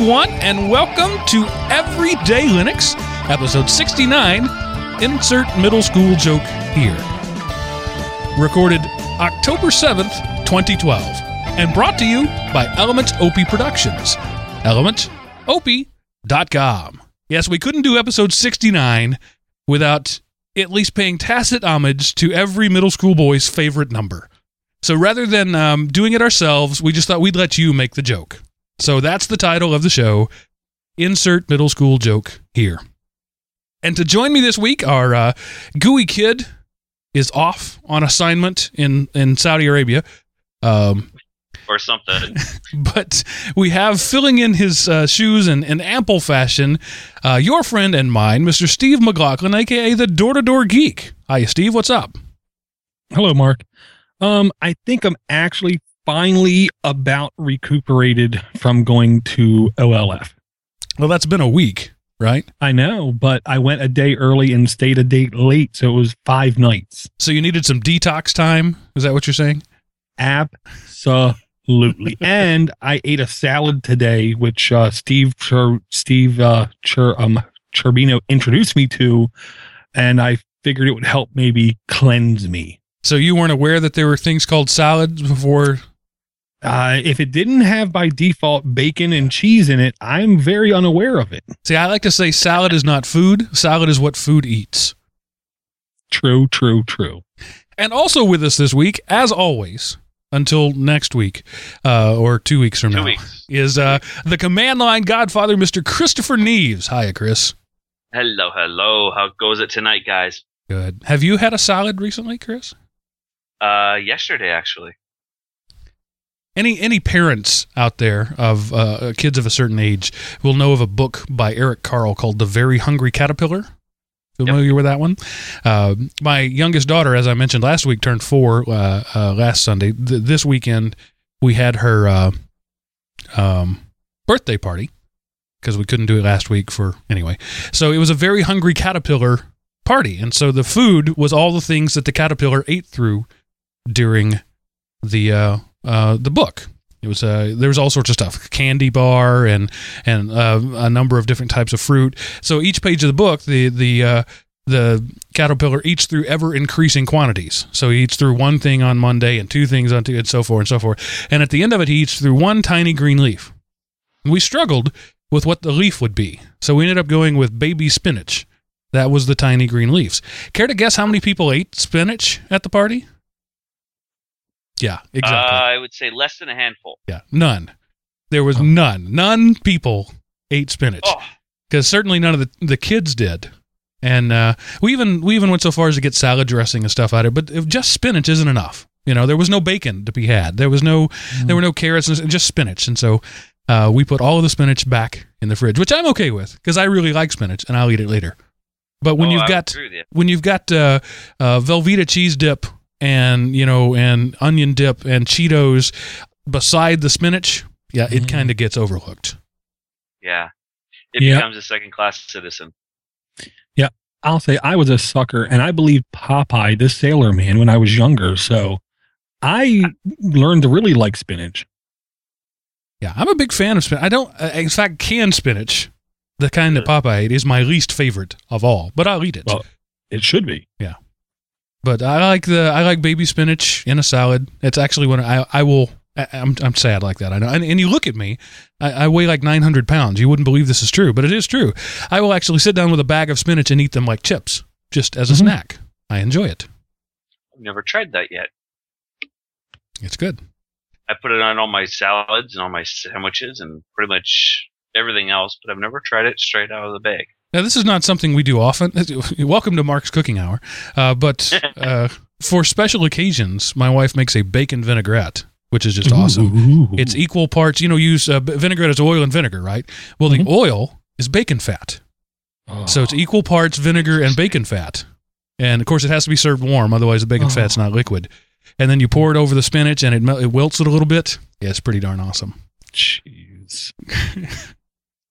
everyone, and welcome to Everyday Linux, episode 69. Insert middle school joke here. Recorded October 7th, 2012, and brought to you by Element OP Productions. ElementOP.com. Yes, we couldn't do episode 69 without at least paying tacit homage to every middle school boy's favorite number. So rather than um, doing it ourselves, we just thought we'd let you make the joke. So that's the title of the show. Insert middle school joke here. And to join me this week, our uh, gooey kid is off on assignment in, in Saudi Arabia. Um, or something. but we have filling in his uh, shoes in, in ample fashion uh, your friend and mine, Mr. Steve McLaughlin, aka the Door to Door Geek. Hi, Steve. What's up? Hello, Mark. Um, I think I'm actually finally about recuperated from going to OLF. Well, that's been a week, right? I know, but I went a day early and stayed a day late, so it was five nights. So you needed some detox time. Is that what you're saying? Absolutely. and I ate a salad today, which uh, Steve Steve uh, um, Cherbino introduced me to, and I figured it would help maybe cleanse me. So you weren't aware that there were things called salads before uh, if it didn't have by default bacon and cheese in it, I'm very unaware of it. See, I like to say salad is not food. Salad is what food eats. True, true, true. And also with us this week, as always, until next week uh, or two weeks from Two now, weeks. is uh, the command line godfather, Mr. Christopher Neves. Hiya, Chris. Hello, hello. How goes it tonight, guys? Good. Have you had a salad recently, Chris? Uh, yesterday actually. Any any parents out there of uh, kids of a certain age will know of a book by Eric Carle called "The Very Hungry Caterpillar." Familiar with that one? Uh, my youngest daughter, as I mentioned last week, turned four uh, uh, last Sunday. Th- this weekend, we had her uh, um, birthday party because we couldn't do it last week for anyway. So it was a very hungry caterpillar party, and so the food was all the things that the caterpillar ate through during the uh, the book. It was uh, there was all sorts of stuff, candy bar and and uh, a number of different types of fruit. So each page of the book, the the uh, the caterpillar eats through ever increasing quantities. So he eats through one thing on Monday and two things on Tuesday and so forth and so forth. And at the end of it, he eats through one tiny green leaf. We struggled with what the leaf would be, so we ended up going with baby spinach. That was the tiny green leaves. Care to guess how many people ate spinach at the party? Yeah, exactly. Uh, I would say less than a handful. Yeah, none. There was none. None people ate spinach Oh, because certainly none of the, the kids did. And uh, we even we even went so far as to get salad dressing and stuff out of it. But if just spinach isn't enough. You know, there was no bacon to be had. There was no there were no carrots and just spinach. And so uh, we put all of the spinach back in the fridge, which I'm okay with because I really like spinach and I'll eat it later. But when oh, you've I got you. when you've got uh, uh, Velveeta cheese dip and you know and onion dip and Cheetos beside the spinach, yeah, it Mm. kind of gets overlooked. Yeah, it Yeah. becomes a second class citizen. Yeah, I'll say I was a sucker, and I believed Popeye, the Sailor Man, when I was younger. So I learned to really like spinach. Yeah, I'm a big fan of spinach. I don't, uh, in fact, canned spinach, the kind that Popeye ate, is my least favorite of all. But I'll eat it. Well, it should be. But I like the I like baby spinach in a salad. It's actually when I I will. I, I'm I'm sad like that. I know. And, and you look at me, I, I weigh like 900 pounds. You wouldn't believe this is true, but it is true. I will actually sit down with a bag of spinach and eat them like chips, just as a Mhm. snack. I enjoy it. I've never tried that yet. It's good. I put it on all my salads and all my sandwiches and pretty much everything else, but I've never tried it straight out of the bag. Now, this is not something we do often. Welcome to Mark's Cooking Hour. Uh, but uh, for special occasions, my wife makes a bacon vinaigrette, which is just awesome. Ooh. It's equal parts, you know, use uh, vinaigrette as oil and vinegar, right? Well, the Mhm. oil is bacon fat. Oh. So it's equal parts vinegar and bacon fat. And of course, it has to be served warm, otherwise, the bacon Oh. fat's not liquid. And then you pour it over the spinach and it, mel- it wilts it a little bit. Yeah, it's pretty darn awesome. Jeez.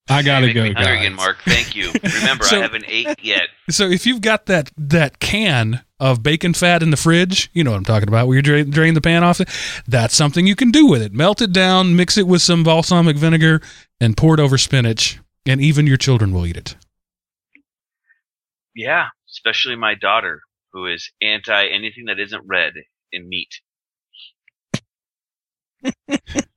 I gotta Make go, me hungry again, Mark. Thank you. Remember, So- I haven't ate yet. So if you've got that that can of bacon fat in the fridge. You know what I'm talking about. Where you drain, drain the pan off. That's something you can do with it. Melt it down, mix it with some balsamic vinegar, and pour it over spinach. And even your children will eat it. Yeah, especially my daughter, who is anti anything that isn't red in meat.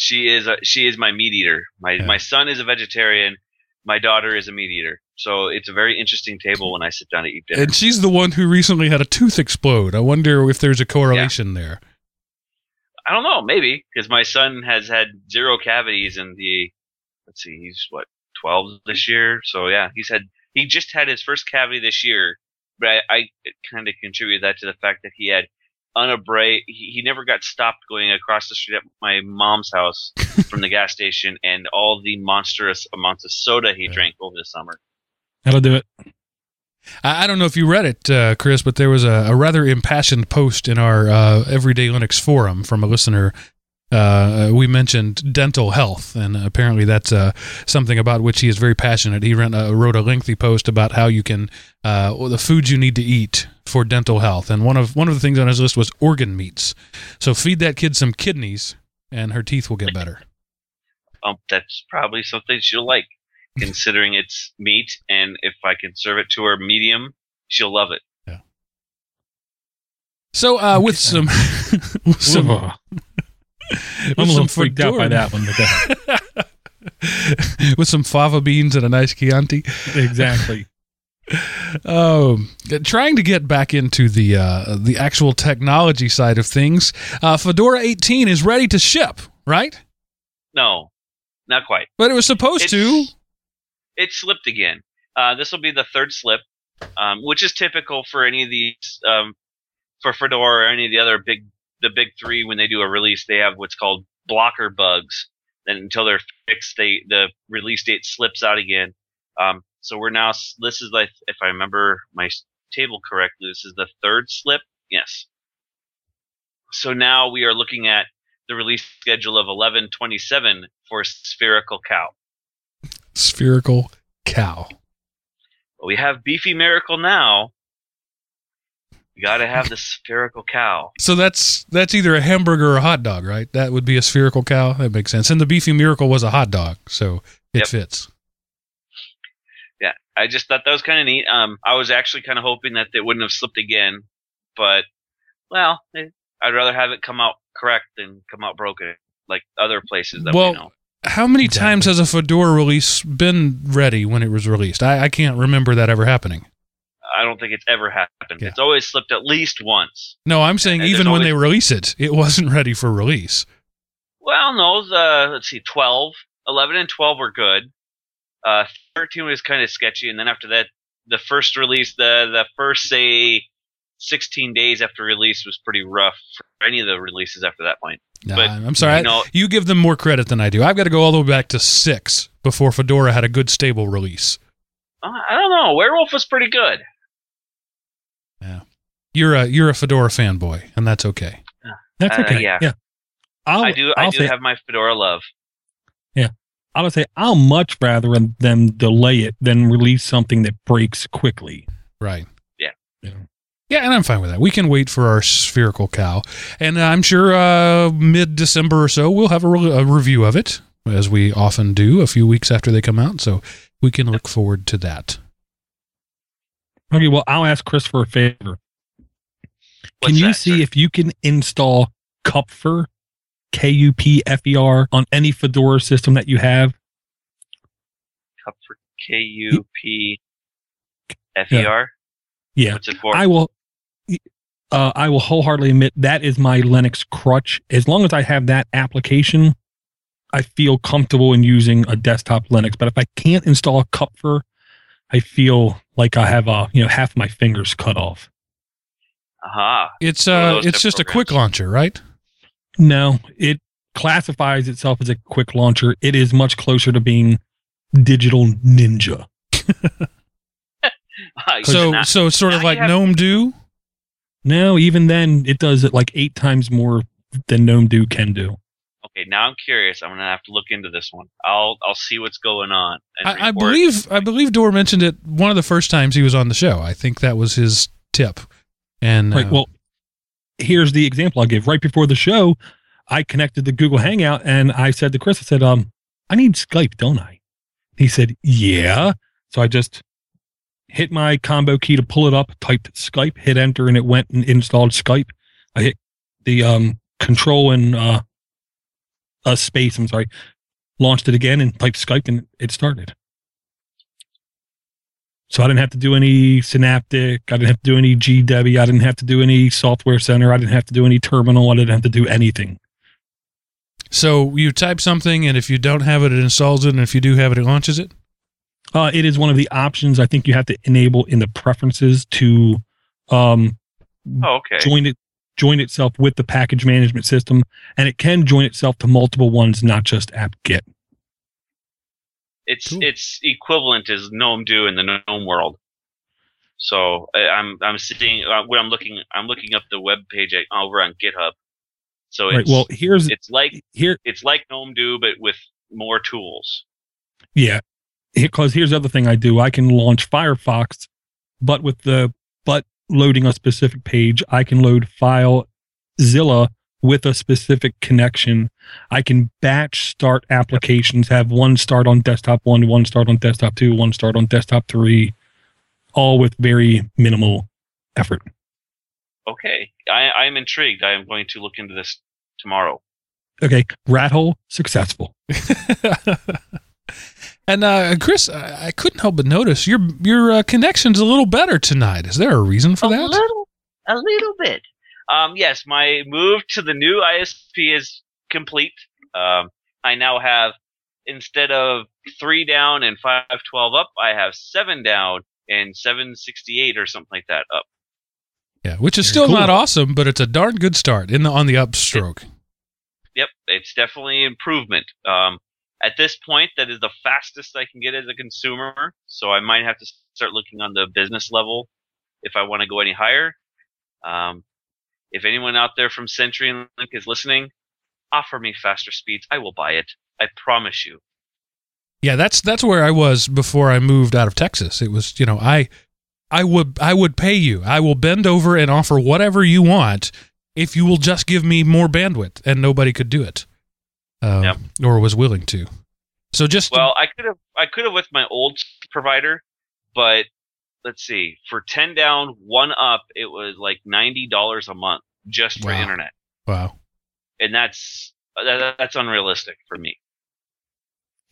she is a, she is my meat eater. My Yeah. my son is a vegetarian. My daughter is a meat eater. So it's a very interesting table when I sit down to eat dinner. And she's the one who recently had a tooth explode. I wonder if there's a correlation there. I don't know, maybe because my son has had zero cavities in the. Let's see, he's what twelve this year. So yeah, he's had he just had his first cavity this year, but I, I kind of contribute that to the fact that he had unabra he, he never got stopped going across the street at my mom's house from the gas station and all the monstrous amounts of soda he Yeah. drank over the summer. That'll do it. I, I don't know if you read it, uh, Chris, but there was a, a rather impassioned post in our uh, Everyday Linux forum from a listener. Uh, we mentioned dental health, and apparently that's uh, something about which he is very passionate. He ran, uh, wrote a lengthy post about how you can uh, the foods you need to eat for dental health, and one of one of the things on his list was organ meats. So feed that kid some kidneys, and her teeth will get better. Um, that's probably something she'll like, considering it's meat, and if I can serve it to her medium, she'll love it. Yeah. So uh, with some with some Ugh. with I'm a some little freaked out by that one. But that, with some fava beans and a nice Chianti. exactly. Um, trying to get back into the uh, the actual technology side of things. Uh, Fedora 18 is ready to ship, right? No, not quite. But it was supposed to. It slipped again. Uh, this will be the third slip, um, which is typical for any of these, um, for Fedora or any of the other big, the big three. When they do a release, they have what's called blocker bugs. And until they're fixed, they the release date slips out again. Um, so we're now. This is like, if I remember my table correctly, this is the third slip. Yes. So now we are looking at the release schedule of 1127 for Spherical Cow. Spherical cow. we have beefy miracle now. We got to have the spherical cow. So that's that's either a hamburger or a hot dog, right? That would be a spherical cow. That makes sense. And the beefy miracle was a hot dog, so it Yep. fits. Yeah, I just thought that was kind of neat. Um, I was actually kind of hoping that it wouldn't have slipped again, but well, eh, I'd rather have it come out correct than come out broken, like other places that Well, we know. How many Exactly. times has a Fedora release been ready when it was released? I, I can't remember that ever happening. I don't think it's ever happened. Yeah. It's always slipped at least once. No, I'm saying And even when they release it, it wasn't ready for release. Well, no, the, let's see, 12, 11 and 12 were good. Uh, 13 was kind of sketchy, and then after that, the first release, the the first say 16 days after release was pretty rough for any of the releases after that point. Nah, But, I'm sorry. you know- you give them more credit than I do. I've got to go all the way back to six before Fedora had a good stable release. Uh, I don't know. Werewolf was pretty good. Yeah, you're a you're a Fedora fanboy, and that's okay. That's Uh, okay. yeah. yeah. I'll, I do. I I'll do say, have my Fedora love. I would say I'll much rather them delay it than release something that breaks quickly. Right. Yeah. Yeah. Yeah, and I'm fine with that. We can wait for our spherical cow, and I'm sure uh, mid December or so we'll have a, re- a review of it, as we often do, a few weeks after they come out. So we can look forward to that. Okay, well, I'll ask Chris for a favor. can you that, see sir? if you can install Kupfer, K U P F E R, on any Fedora system that you have? Cup for K U P F E R. Yeah. What's it for? I will. Uh, I will wholeheartedly admit that is my Linux crutch. As long as I have that application, I feel comfortable in using a desktop Linux. But if I can't install a Kupfer, I feel like I have uh, you know half my fingers cut off. Aha. It's One of uh, it's type just a quick launcher, right? No, it classifies itself as a quick launcher. It is much closer to being digital ninja. I So not- so it's sort of like have- GNOME do. No, even then, it does it like eight times more than GNOME do can do. Okay, now I'm curious. I'm gonna have to look into this one. I'll I'll see what's going on. and I, I believe I believe Dor mentioned it one of the first times he was on the show. I think that was his tip. And Right. uh, Well, here's the example I'll give. Right before the show, I connected the Google Hangout and I said to Chris, I said, um, I need Skype, don't I? He said, Yeah. So I just hit my combo key to pull it up, typed Skype, hit enter, and it went and installed Skype. I hit the um control and uh uh space, I'm sorry, launched it again and typed Skype and it started. So I didn't have to do any Synaptic. I didn't have to do any GW. I didn't have to do any Software Center. I didn't have to do any terminal. I didn't have to do anything. so you type something, and if you don't have it, it installs it, and if you do have it, it launches it. Uh, it is one of the options I think you have to enable in the preferences to um, Oh, okay. join it join itself with the package management system, and it can join itself to multiple ones, not just apt-get. It's Cool. it's equivalent as GNOME do in the GNOME world. So I'm I'm seeing uh, when I'm looking I'm looking up the web page over on GitHub. So it's Right. Well, here's it's like here. it's like GNOME do but with more tools. Yeah, because here's the other thing I do. I can launch Firefox, but with the but loading a specific page, I can load FileZilla with a specific connection. I can batch start applications, have one start on desktop one, one start on desktop two, one start on desktop three, all with very minimal effort. Okay, I I'm intrigued. I am going to look into this tomorrow. Okay, rat hole successful. and uh, Chris, I, I couldn't help but notice your your uh, connection's a little better tonight. Is there a reason for a that? little, a little bit. Um, yes, my move to the new ISP is complete. Um, I now have instead of three down and five twelve up, I have seven down and seven sixty eight or something like that up. Yeah, which is Very still cool. not awesome, but it's a darn good start in the on the upstroke. Yep, it's definitely improvement. Um, at this point, that is the fastest I can get as a consumer. So I might have to start looking on the business level if I want to go any higher. Um, if anyone out there from CenturyLink is listening, offer me faster speeds. I will buy it. I promise you. Yeah, that's that's where I was before I moved out of Texas. It was, you know, I I would I would pay you. I will bend over and offer whatever you want if you will just give me more bandwidth, and nobody could do it, um, Yep. or was willing to. So just Well, I could have I could have with my old provider, but let's see. For ten down, one up, it was like ninety dollars a month just for Wow. internet, wow. and that's that, that's unrealistic for me.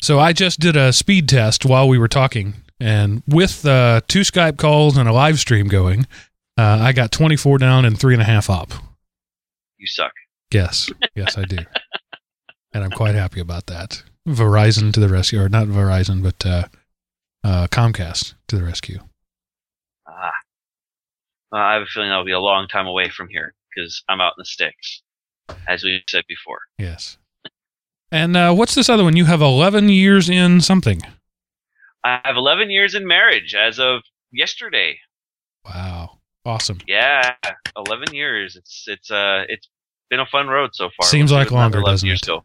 So I just did a speed test while we were talking, and with uh, two Skype calls and a live stream going, uh, I got 24 down and three and a half up. You suck. Yes, yes, I do, and I'm quite happy about that. Verizon to the rescue, or not Verizon, but uh, uh, Comcast to the rescue. Uh, I have a feeling that'll be a long time away from here because I'm out in the sticks, as we said before. Yes. And uh, what's this other one? You have 11 years in something. I have 11 years in marriage as of yesterday. Wow, awesome. Yeah, 11 years. It's it's uh it's been a fun road so far. Seems like see what another longer, doesn't years it? go.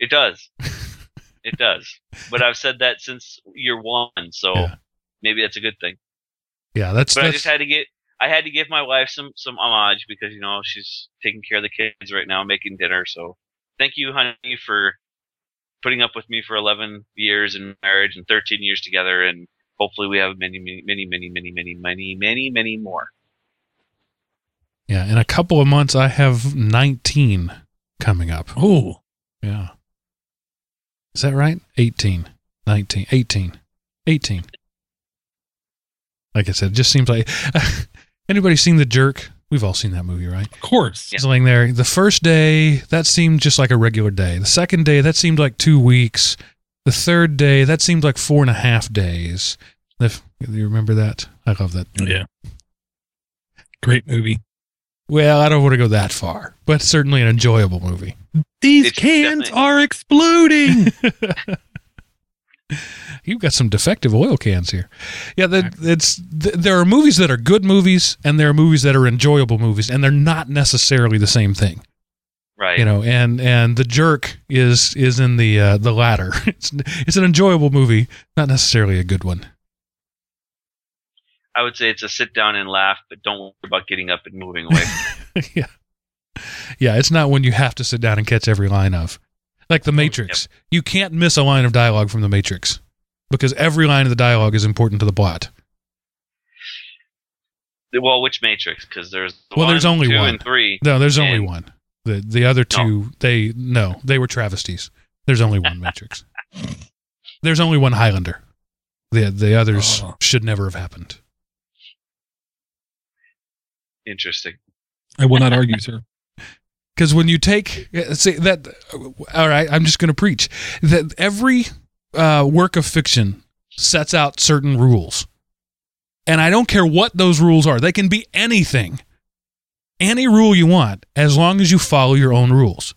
It does. it does. But I've said that since year one, so Yeah. maybe that's a good thing. Yeah, that's But I just had to get I had to give my wife some some homage because you know she's taking care of the kids right now, making dinner. So thank you, honey, for putting up with me for 11 years in marriage and 13 years together, and hopefully we have many, many, many, many, many, many, many, many, many more. yeah. In a couple of months, I have 19 coming up. Oh, Yeah. Is that right? 18, 19, 18, 18. Like I said, it just seems like anybody seen The Jerk? We've all seen that movie, right? of course. He's laying there. The first day, that seemed just like a regular day. The second day, that seemed like two weeks. The third day, that seemed like four and a half days. If you remember that, I love that. Yeah. Great movie. Well, I don't want to go that far, but certainly an enjoyable movie. These It's cans definitely- are exploding. You've got some defective oil cans here. Yeah, that it's th- there are movies that are good movies, and there are movies that are enjoyable movies, and they're not necessarily the same thing. Right. You know, and and the jerk is is in the uh, the latter. It's it's an enjoyable movie, not necessarily a good one. I would say it's a sit down and laugh, but don't worry about getting up and moving away. yeah, yeah, it's not one you have to sit down and catch every line of, like The Matrix. You can't miss a line of dialogue from The Matrix because every line of the dialogue is important to the plot. well, which Matrix? Because there's Well, there's only two, one. and three. No, there's only one. The the other two, they no, they were travesties. There's only one Matrix. There's only one Highlander. The the others Oh. should never have happened. Interesting. I will not argue, sir. Because when you take see that, all right, I'm just going to preach that every uh, work of fiction sets out certain rules, and I don't care what those rules are. They can be anything, any rule you want, as long as you follow your own rules.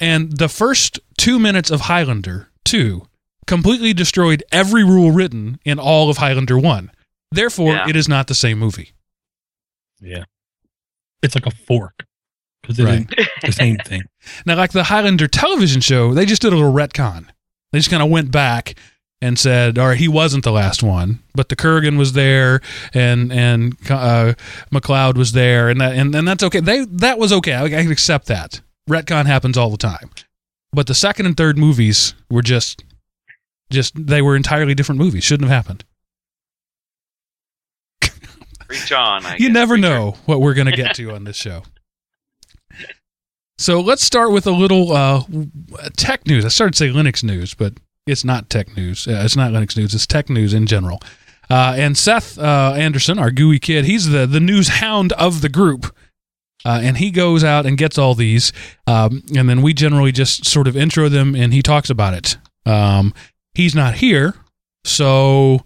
And the first two minutes of Highlander two completely destroyed every rule written in all of Highlander one. Therefore, Yeah. it is not the same movie. Yeah. It's like a fork because it Right. the same thing. Now, like the Highlander television show, they just did a little retcon. They just kind of went back and said, "All right, he wasn't the last one, but the Kurgan was there, and and uh, MacLeod was there, and that and, and that's okay. They that was okay. I, I can accept that. Retcon happens all the time, but the second and third movies were just just they were entirely different movies. Shouldn't have happened. Reach on. I you guess. never know what we're going to get to on this show. So let's start with a little uh, tech news. I started to say Linux news, but it's not tech news. Uh, it's not Linux news. It's tech news in general. Uh, and Seth uh, Anderson, our GUI kid, he's the the news hound of the group. Uh, and he goes out and gets all these, um, and then we generally just sort of intro them, and he talks about it. Um, he's not here, so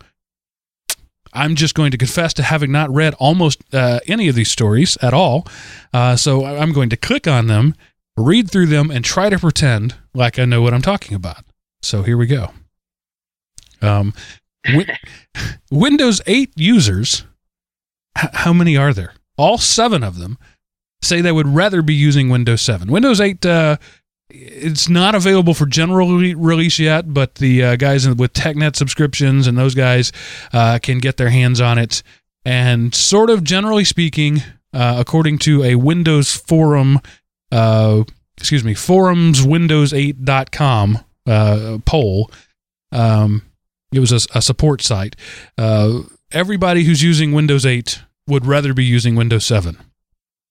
I'm just going to confess to having not read almost uh, any of these stories at all. Uh, so I'm going to click on them, read through them, and try to pretend like I know what I'm talking about. So here we go. Um, Win- Windows 8 users, h- how many are there? All seven of them say they would rather be using Windows 7. Windows 8, uh, it's not available for general re- release yet, but the uh, guys with TechNet subscriptions and those guys uh, can get their hands on it. And sort of generally speaking, uh, according to a Windows forum, uh, excuse me, forumswindows8.com uh, poll, um, it was a, a support site. Uh, everybody who's using Windows 8 would rather be using Windows 7.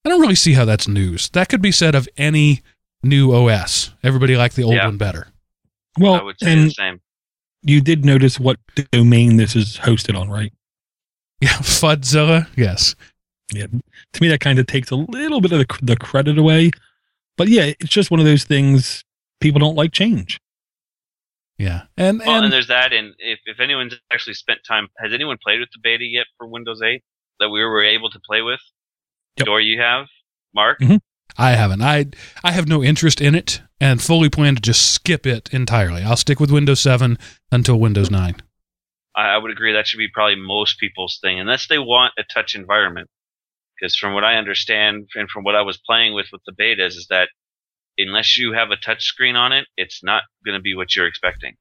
I don't really see how that's news. That could be said of any new OS. Everybody liked the old Yeah. one better. I Well, would say the and same. you did notice what domain this is hosted on, right? Yeah, Fudzilla, yes. Yeah. To me, that kind of takes a little bit of the, the credit away. But yeah, it's just one of those things people don't like change. Yeah, and Well, and, and there's that, and if, if anyone's actually spent time, has anyone played with the beta yet for Windows 8 that we were able to play with? Yep. Or you have, Mark? Mhm. I haven't. I I have no interest in it, and fully plan to just skip it entirely. I'll stick with Windows 7 until Windows 9. I, I would agree that should be probably most people's thing, unless they want a touch environment. Because from what I understand and from what I was playing with with the betas, is that unless you have a touch screen on it, it's not going to be what you're expecting.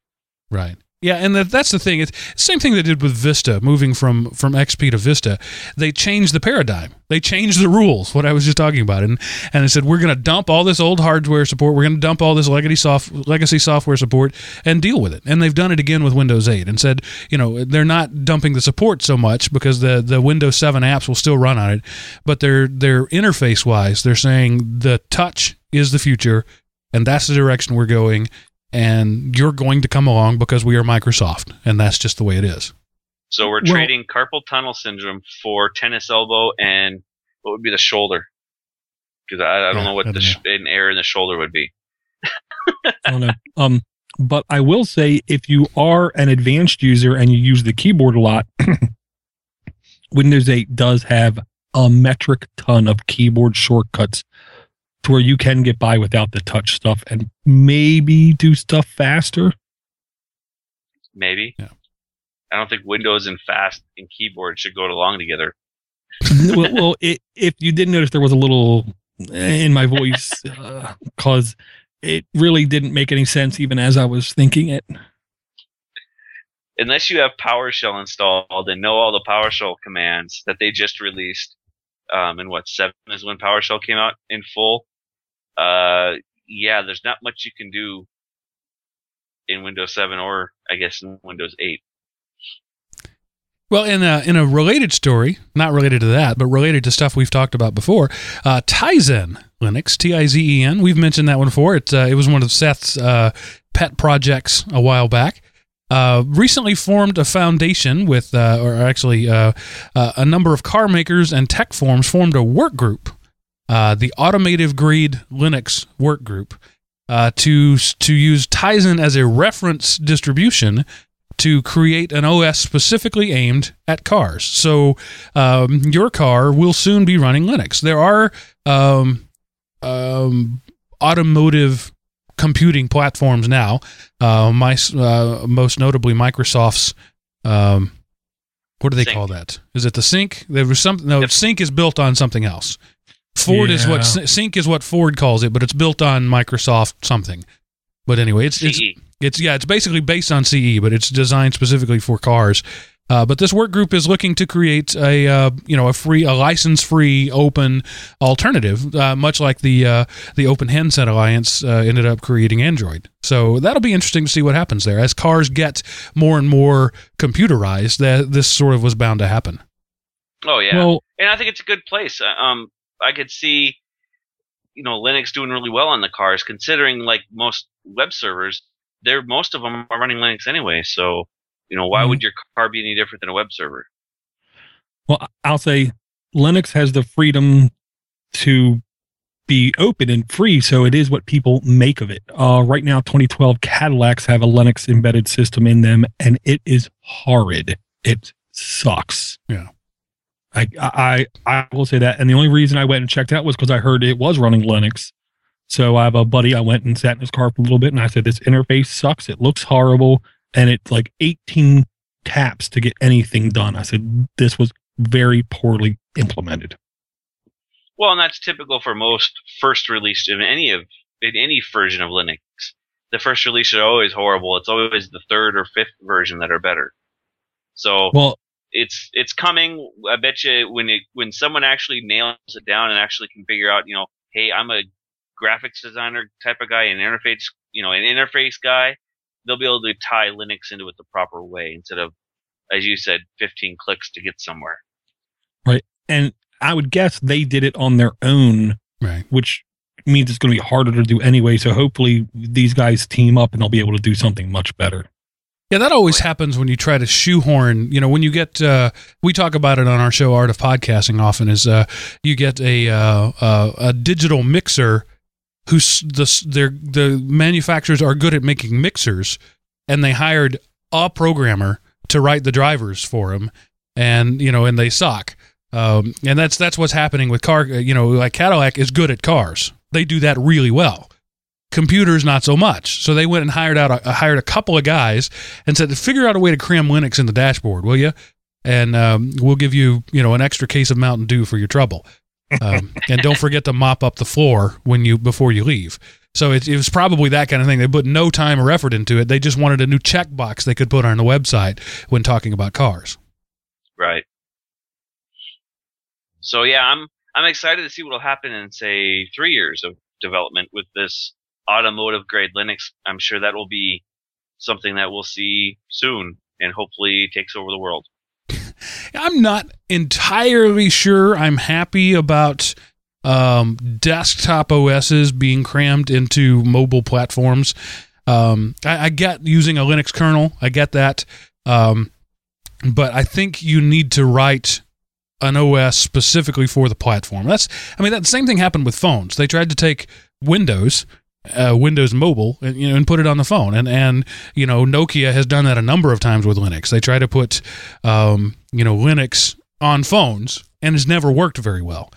Right. Yeah, and that, that's the thing. It's same thing they did with Vista, moving from from XP to Vista. They changed the paradigm. They changed the rules. What I was just talking about, and and they said we're going to dump all this old hardware support. We're going to dump all this legacy soft legacy software support and deal with it. And they've done it again with Windows 8, and said you know they're not dumping the support so much because the the Windows 7 apps will still run on it, but they're they're interface wise they're saying the touch is the future, and that's the direction we're going and you're going to come along because we are Microsoft, and that's just the way it is. So we're Well- trading carpal tunnel syndrome for tennis elbow and what would be the shoulder? Because I, I don't Yeah, know what I the don't sh- an error in the shoulder would be. I don't know. Um, but I will say if you are an advanced user and you use the keyboard a lot, Windows 8 does have a metric ton of keyboard shortcuts to where you can get by without the touch stuff and maybe do stuff faster. Maybe. Yeah. I don't think Windows and fast and keyboard should go along together. well, well it, if you didn't notice, there was a little in my voice because it really didn't make any sense even as I was thinking it. Unless you have PowerShell installed and know all the PowerShell commands that they just released, um, and what seven is when PowerShell came out in full. Uh, yeah, there's not much you can do in Windows 7 or I guess in Windows 8. Well, in a, in a related story, not related to that, but related to stuff we've talked about before, uh, Tizen Linux, T I Z E N. We've mentioned that one before. It, uh, it was one of Seth's uh, pet projects a while back. Uh, recently formed a foundation with, uh, or actually, uh, uh, a number of car makers and tech forms formed a work group, uh, the Automotive Grade Linux Work Group, uh, to to use Tizen as a reference distribution to create an OS specifically aimed at cars. So um, your car will soon be running Linux. There are um, um, automotive computing platforms now. Uh, my uh, most notably Microsoft's. Um, what do they Sync. call that? Is it the Sync? There was something. No, Yep. Sync is built on something else. Ford is what Sync is what Ford calls it, but it's built on Microsoft something. But anyway, it's it's CE. it's yeah, it's basically based on CE, but it's designed specifically for cars. Uh, but this work group is looking to create a uh, you know a free a license free open alternative, uh, much like the uh, the Open Handset Alliance uh, ended up creating Android. So that'll be interesting to see what happens there as cars get more and more computerized. That this sort of was bound to happen. Oh yeah, Well, and I think it's a good place. Uh, Um, I could see, you know, Linux doing really well on the cars, considering like most web servers, they're most of them are running Linux anyway. So, you know, why Mhm. would your car be any different than a web server? well, I'll say Linux has the freedom to be open and free, so it is what people make of it. Uh, right now, 2012 Cadillacs have a Linux embedded system in them, and it is horrid. It sucks. Yeah. I I I will say that, and the only reason I went and checked out was because I heard it was running Linux. So I have a buddy. I went and sat in his car for a little bit, and I said, "This interface sucks. It looks horrible, and it's like 18 taps to get anything done." I said, "This was very poorly implemented." Well, and that's typical for most first released in any of in any version of Linux. The first release are always horrible. It's always the third or fifth version that are better. So Well, it's it's coming. I bet you when it when someone actually nails it down and actually can figure out, you know, hey, I'm a graphics designer type of guy, an interface, you know, an interface guy, they'll be able to tie Linux into it the proper way instead of, as you said, 15 clicks to get somewhere. Right, and I would guess they did it on their own, Right. which means it's going to be harder to do anyway. So hopefully these guys team up and they'll be able to do something much better. Yeah, that always happens when you try to shoehorn. You know, when you get, uh, we talk about it on our show, Art of Podcasting. Often is uh, you get a uh, uh, a digital mixer who's the their the manufacturers are good at making mixers, and they hired a programmer to write the drivers for them, and you know, and they suck. Um, and that's that's what's happening with car. You know, like Cadillac is good at cars; they do that really well computers not so much. So they went and hired out a, hired a couple of guys and said figure out a way to cram linux in the dashboard will you and um, we'll give you you know an extra case of mountain dew for your trouble. Um, and don't forget to mop up the floor when you before you leave. So it, it was probably that kind of thing. They put no time or effort into it. They just wanted a new checkbox they could put on the website when talking about cars. Right. So yeah, I'm I'm excited to see what will happen in say three years of development with this automotive grade Linux. I'm sure that will be something that we'll see soon and hopefully takes over the world. I'm not entirely sure I'm happy about um, desktop OSs being crammed into mobile platforms. Um, I, I get using a Linux kernel, I get that. Um, but I think you need to write an OS specifically for the platform. That's, I mean, that same thing happened with phones. They tried to take Windows, uh, Windows Mobile, and, you know, and put it on the phone. And and you know, Nokia has done that a number of times with Linux. They try to put, um, you know, Linux on phones, and it's never worked very well.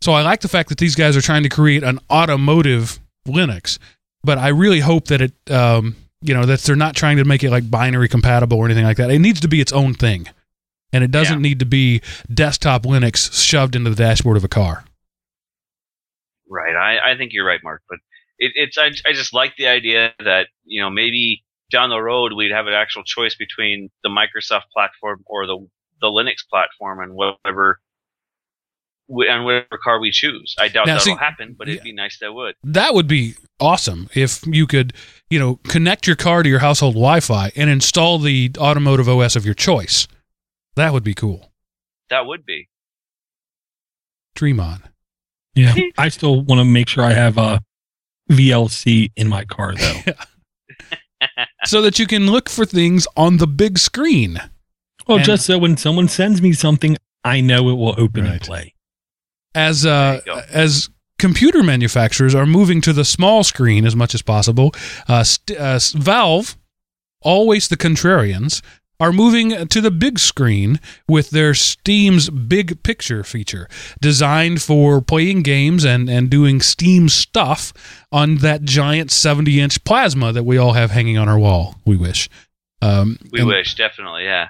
So I like the fact that these guys are trying to create an automotive Linux, but I really hope that it, um, you know, that they're not trying to make it like binary compatible or anything like that. It needs to be its own thing, and it doesn't Yeah. need to be desktop Linux shoved into the dashboard of a car. Right. I, I think you're right, Mark. But it, it's I, I just like the idea that you know maybe down the road we'd have an actual choice between the Microsoft platform or the the Linux platform and whatever and whatever car we choose. I doubt Now, that'll see- happen, but it'd yeah. be nice that would. That would be awesome if you could, you know, connect your car to your household Wi-Fi and install the automotive OS of your choice. That would be cool. That would be. Dream on. Yeah. I still want to make sure I have a VLC in my car though. so that you can look for things on the big screen. Well, And- just so when someone sends me something, I know it will open Right. and play. As uh, as computer manufacturers are moving to the small screen as much as possible, uh, st- uh, Valve, always the contrarians, are moving to the big screen with their Steam's Big Picture feature, designed for playing games and, and doing Steam stuff on that giant 70 inch plasma that we all have hanging on our wall. We wish. Um, We and- wish, definitely, yeah.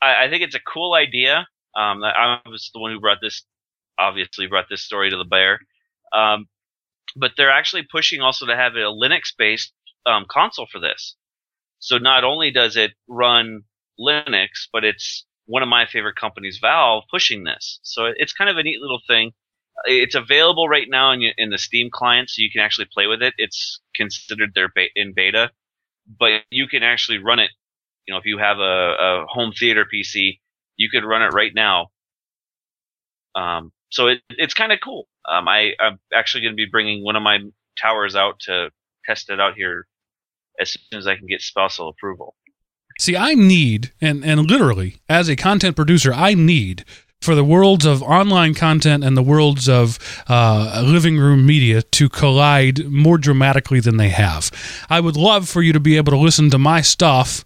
I, I think it's a cool idea. Um, I was the one who brought this, obviously brought this story to the bear. Um, but they're actually pushing also to have a Linux-based um, console for this. So not only does it run Linux, but it's one of my favorite companies, Valve, pushing this. So it's kind of a neat little thing. It's available right now in, in the Steam client, so you can actually play with it. It's considered their be- in beta, but you can actually run it. You know, if you have a, a home theater PC, you could run it right now. Um, so it, it's kind of cool. Um, I, I'm actually going to be bringing one of my towers out to test it out here as soon as I can get spousal approval. See, I need, and, and literally, as a content producer, I need for the worlds of online content and the worlds of uh, living room media to collide more dramatically than they have. I would love for you to be able to listen to my stuff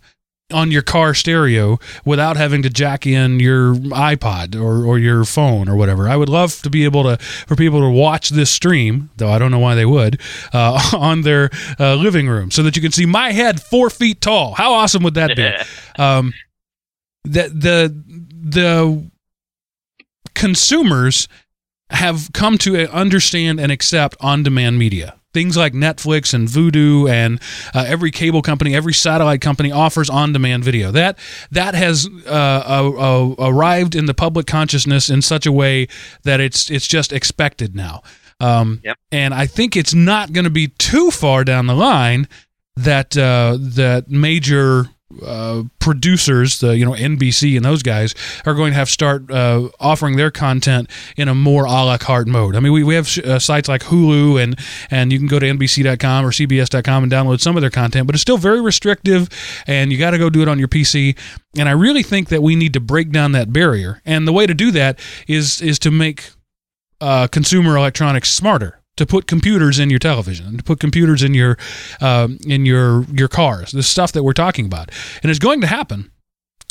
on your car stereo without having to jack in your iPod or, or your phone or whatever. I would love to be able to for people to watch this stream, though I don't know why they would, uh, on their uh, living room so that you can see my head four feet tall. How awesome would that be? um, the the the consumers have come to understand and accept on-demand media. Things like Netflix and Vudu and uh, every cable company, every satellite company offers on-demand video. That that has uh, uh, uh, arrived in the public consciousness in such a way that it's it's just expected now. Um, Yep. And I think it's not going to be too far down the line that uh, that major uh, producers, the you know NBC and those guys, are going to have to start uh, offering their content in a more a la carte mode. I mean, we, we have uh, sites like Hulu and and you can go to NBC.com or CBS.com and download some of their content, but it's still very restrictive, and you got to go do it on your PC. And I really think that we need to break down that barrier, and the way to do that is is to make uh, consumer electronics smarter to put computers in your television to put computers in your um, in your your cars the stuff that we're talking about. And it's going to happen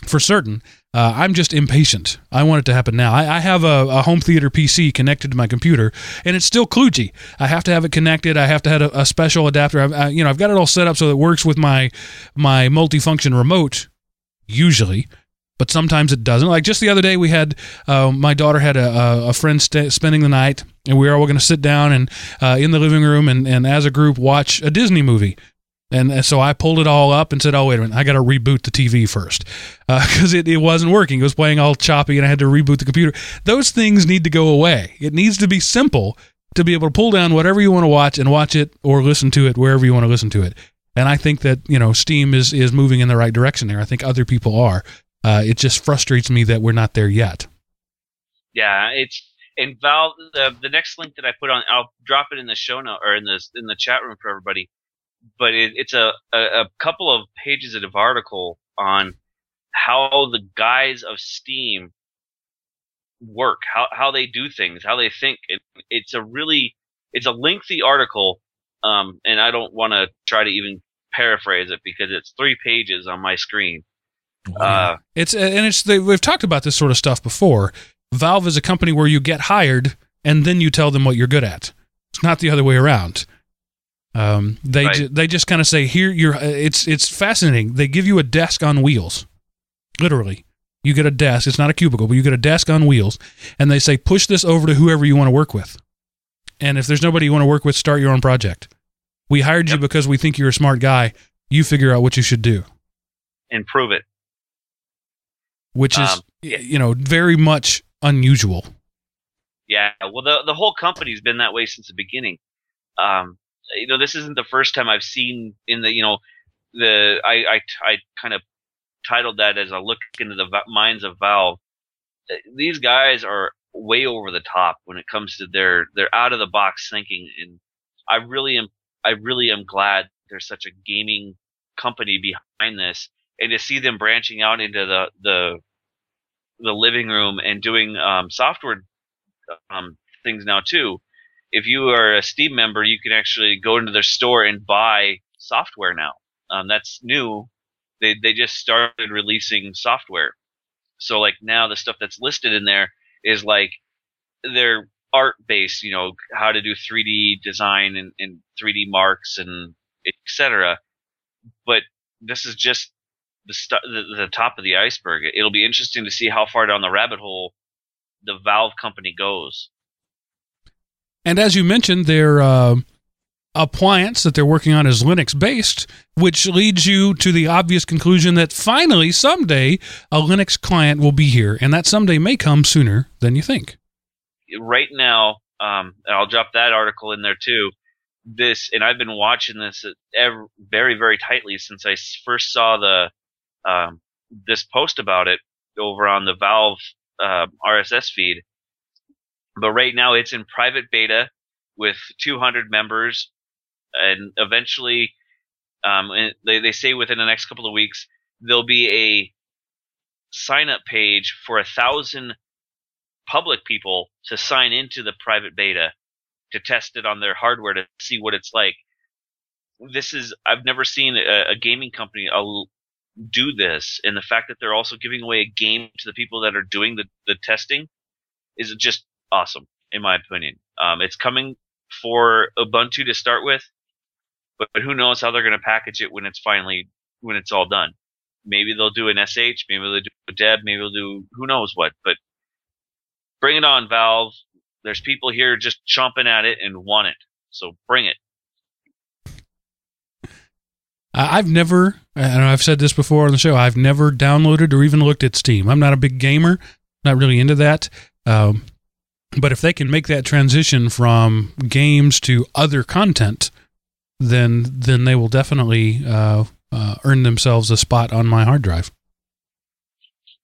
for certain. Uh, i'm just impatient. I want it to happen now. I, I have a, a home theater pc connected to my computer and it's still kludgy. I have to have it connected. I have to have a, a special adapter. I've, I, you know i've got it all set up so it works with my my multifunction remote usually but sometimes it doesn't. Like just the other day, we had uh, my daughter had a, a, friend sta spending the night, and we were all going to sit down and uh, in the living room and, and as a group watch a Disney movie. And, so I pulled it all up and said, "Oh wait a minute, I got to reboot the TV first because it, it wasn't working. It was playing all choppy, and I had to reboot the computer. Those things need to go away. It needs to be simple to be able to pull down whatever you want to watch and watch it or listen to it wherever you want to listen to it. And I think that you know Steam is is moving in the right direction there. I think other people are. Uh, it just frustrates me that we're not there yet. Yeah, it's and Valve. The, the next link that I put on, I'll drop it in the show note or in the in the chat room for everybody. But it, it's a, a a couple of pages of article on how the guys of Steam work, how how they do things, how they think. It, it's a really it's a lengthy article, um, and I don't want to try to even paraphrase it because it's three pages on my screen. Uh, It's and it's they, we've talked about this sort of stuff before. Valve is a company where you get hired and then you tell them what you're good at. It's not the other way around. Um, they Right. ju- they just kind of say here you're. uh, It's it's fascinating. They give you a desk on wheels, literally. You get a desk. It's not a cubicle, but you get a desk on wheels, and they say push this over to whoever you want to work with. And if there's nobody you want to work with, start your own project. We hired you because we think you're a smart guy. You figure out what you should do, Improve it. Which is Um, you know very much unusual. Yeah, well, the the whole company's been that way since the beginning. Um, you know, this isn't the first time I've seen in the you know the I I, I kind of titled that as a look into the minds of Valve. Uh, These guys are way over the top when it comes to their their out of the box thinking, and I really am I really am glad there's such a gaming company behind this, and to see them branching out into the the the living room and doing um, software um, things now too. If you are a Steam member, you can actually go into their store and buy software now. Um, that's new. They they just started releasing software. So like now the stuff that's listed in there is like their art based, you know, how to do 3D design and, and 3D marks and etc. But this is just the, stu- the the top of the iceberg. It'll be interesting to see how far down the rabbit hole the Valve company goes. And as you mentioned, their uh, appliance that they're working on is Linux based, which leads you to the obvious conclusion that finally, someday, a Linux client will be here, and that someday may come sooner than you think. Right now, um, and I'll drop that article in there too. This, and I've been watching this ev- very, very tightly since I first saw the um, this post about it over on the Valve uh, RSS feed. But right now, it's in private beta with 200 members, and eventually, um, they they say within the next couple of weeks there'll be a sign up page for a thousand public people to sign into the private beta to test it on their hardware to see what it's like. This is I've never seen a, a gaming company al- do this, and the fact that they're also giving away a game to the people that are doing the, the testing is just awesome, in my opinion. Um, it's coming for Ubuntu to start with, but, but who knows how they're going to package it when it's finally when it's all done. Maybe they'll do an SH, maybe they'll do a Deb, maybe they'll do who knows what. But bring it on, Valve. There's people here just chomping at it and want it, so bring it. I- I've never, and I've said this before on the show, I've never downloaded or even looked at Steam. I'm not a big gamer, not really into that. Um, but if they can make that transition from games to other content, then then they will definitely uh, uh, earn themselves a spot on my hard drive.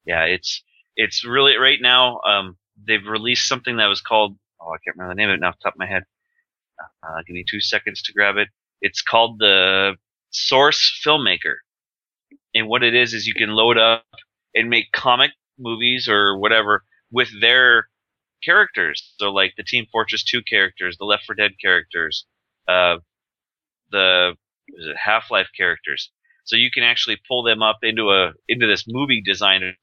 Yeah, it's it's really right now. Um, they've released something that was called oh I can't remember the name of it now off the top of my head. Uh, give me two seconds to grab it. It's called the Source Filmmaker, and what it is is you can load up and make comic movies or whatever with their characters. So like the Team Fortress 2 characters, the Left 4 Dead characters, uh, the is it Half-Life characters. So you can actually pull them up into a into this movie designer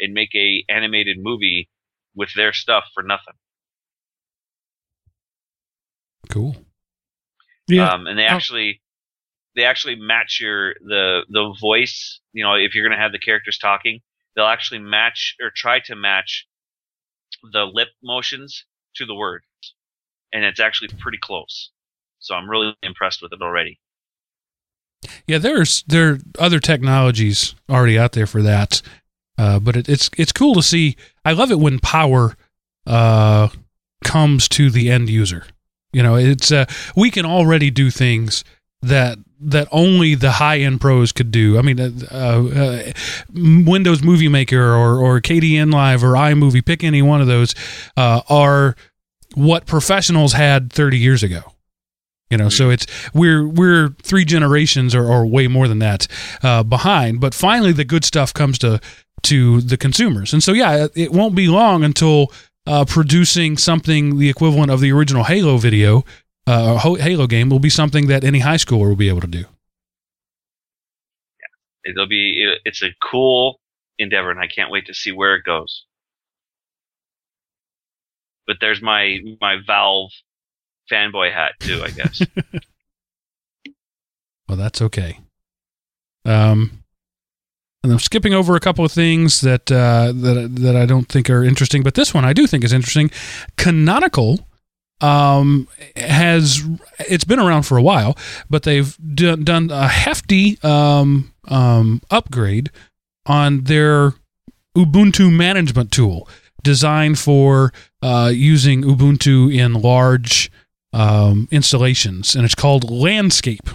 and make a animated movie with their stuff for nothing. Cool. Yeah. Um, and they Oh. actually they actually match your the the voice. You know, if you're gonna have the characters talking, they'll actually match or try to match the lip motions to the words, and it's actually pretty close. So I'm really impressed with it already. Yeah, there's there are other technologies already out there for that, uh, but it, it's it's cool to see. I love it when power uh, comes to the end user. You know, it's uh, we can already do things that that only the high end pros could do. I mean, uh, uh, Windows Movie Maker or or Kdenlive or iMovie, pick any one of those, uh, are what professionals had 30 years ago. You know, so it's we're we're three generations or, or way more than that uh, behind. But finally, the good stuff comes to to the consumers, and so yeah, it won't be long until uh, producing something the equivalent of the original Halo video, uh, Halo game, will be something that any high schooler will be able to do. Yeah, It'll be it, it's a cool endeavor, and I can't wait to see where it goes. But there's my my Valve fanboy hat too, I guess. Well, that's okay. Um, and I'm skipping over a couple of things that uh, that that I don't think are interesting, but this one I do think is interesting. Canonical um, has it's been around for a while, but they've done, done a hefty um, um, upgrade on their Ubuntu management tool, designed for uh, using Ubuntu in large um, installations, and it's called Landscape.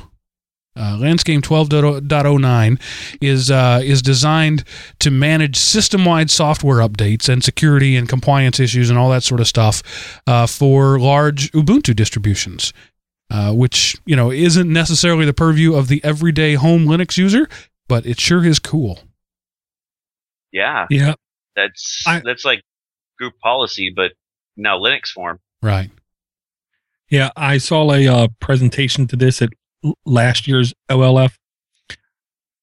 Uh, Landscape 12.09 is uh, is designed to manage system-wide software updates and security and compliance issues and all that sort of stuff uh, for large Ubuntu distributions, uh, which you know isn't necessarily the purview of the everyday home Linux user, but it sure is cool. Yeah, Yeah. that's I- that's like group policy, but now Linux form. Right. Yeah, I saw a uh, presentation to this at last year's OLF.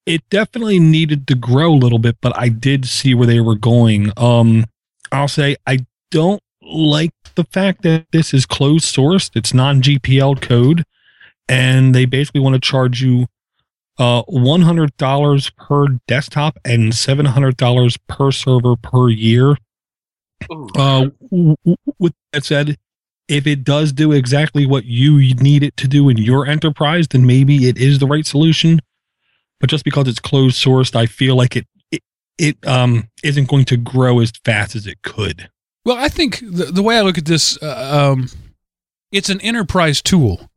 It definitely needed to grow a little bit, but I did see where they were going. Um, I'll say I don't like the fact that this is closed sourced. It's non GPL code, and they basically want to charge you uh, one hundred dollars per desktop and seven hundred dollars per server per year. Uh, w- w- with that said, if it does do exactly what you need it to do in your enterprise, then maybe it is the right solution. But just because it's closed sourced, I feel like it it, it um isn't going to grow as fast as it could. Well, I think the, the way I look at this, uh, um, it's an enterprise tool.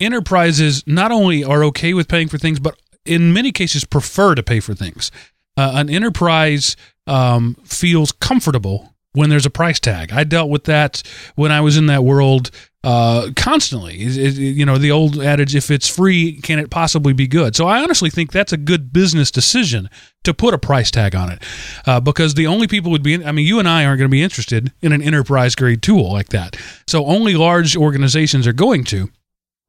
Enterprises not only are okay with paying for things, but in many cases prefer to pay for things. Uh, an enterprise um, feels comfortable when there's a price tag. I dealt with that when I was in that world uh, constantly. Is- is- you know, the old adage, if it's free, can it possibly be good? So I honestly think that's a good business decision to put a price tag on it uh, because the only people would be, I mean, you and I aren't going to be interested in an enterprise grade tool like that. So only large organizations are going to.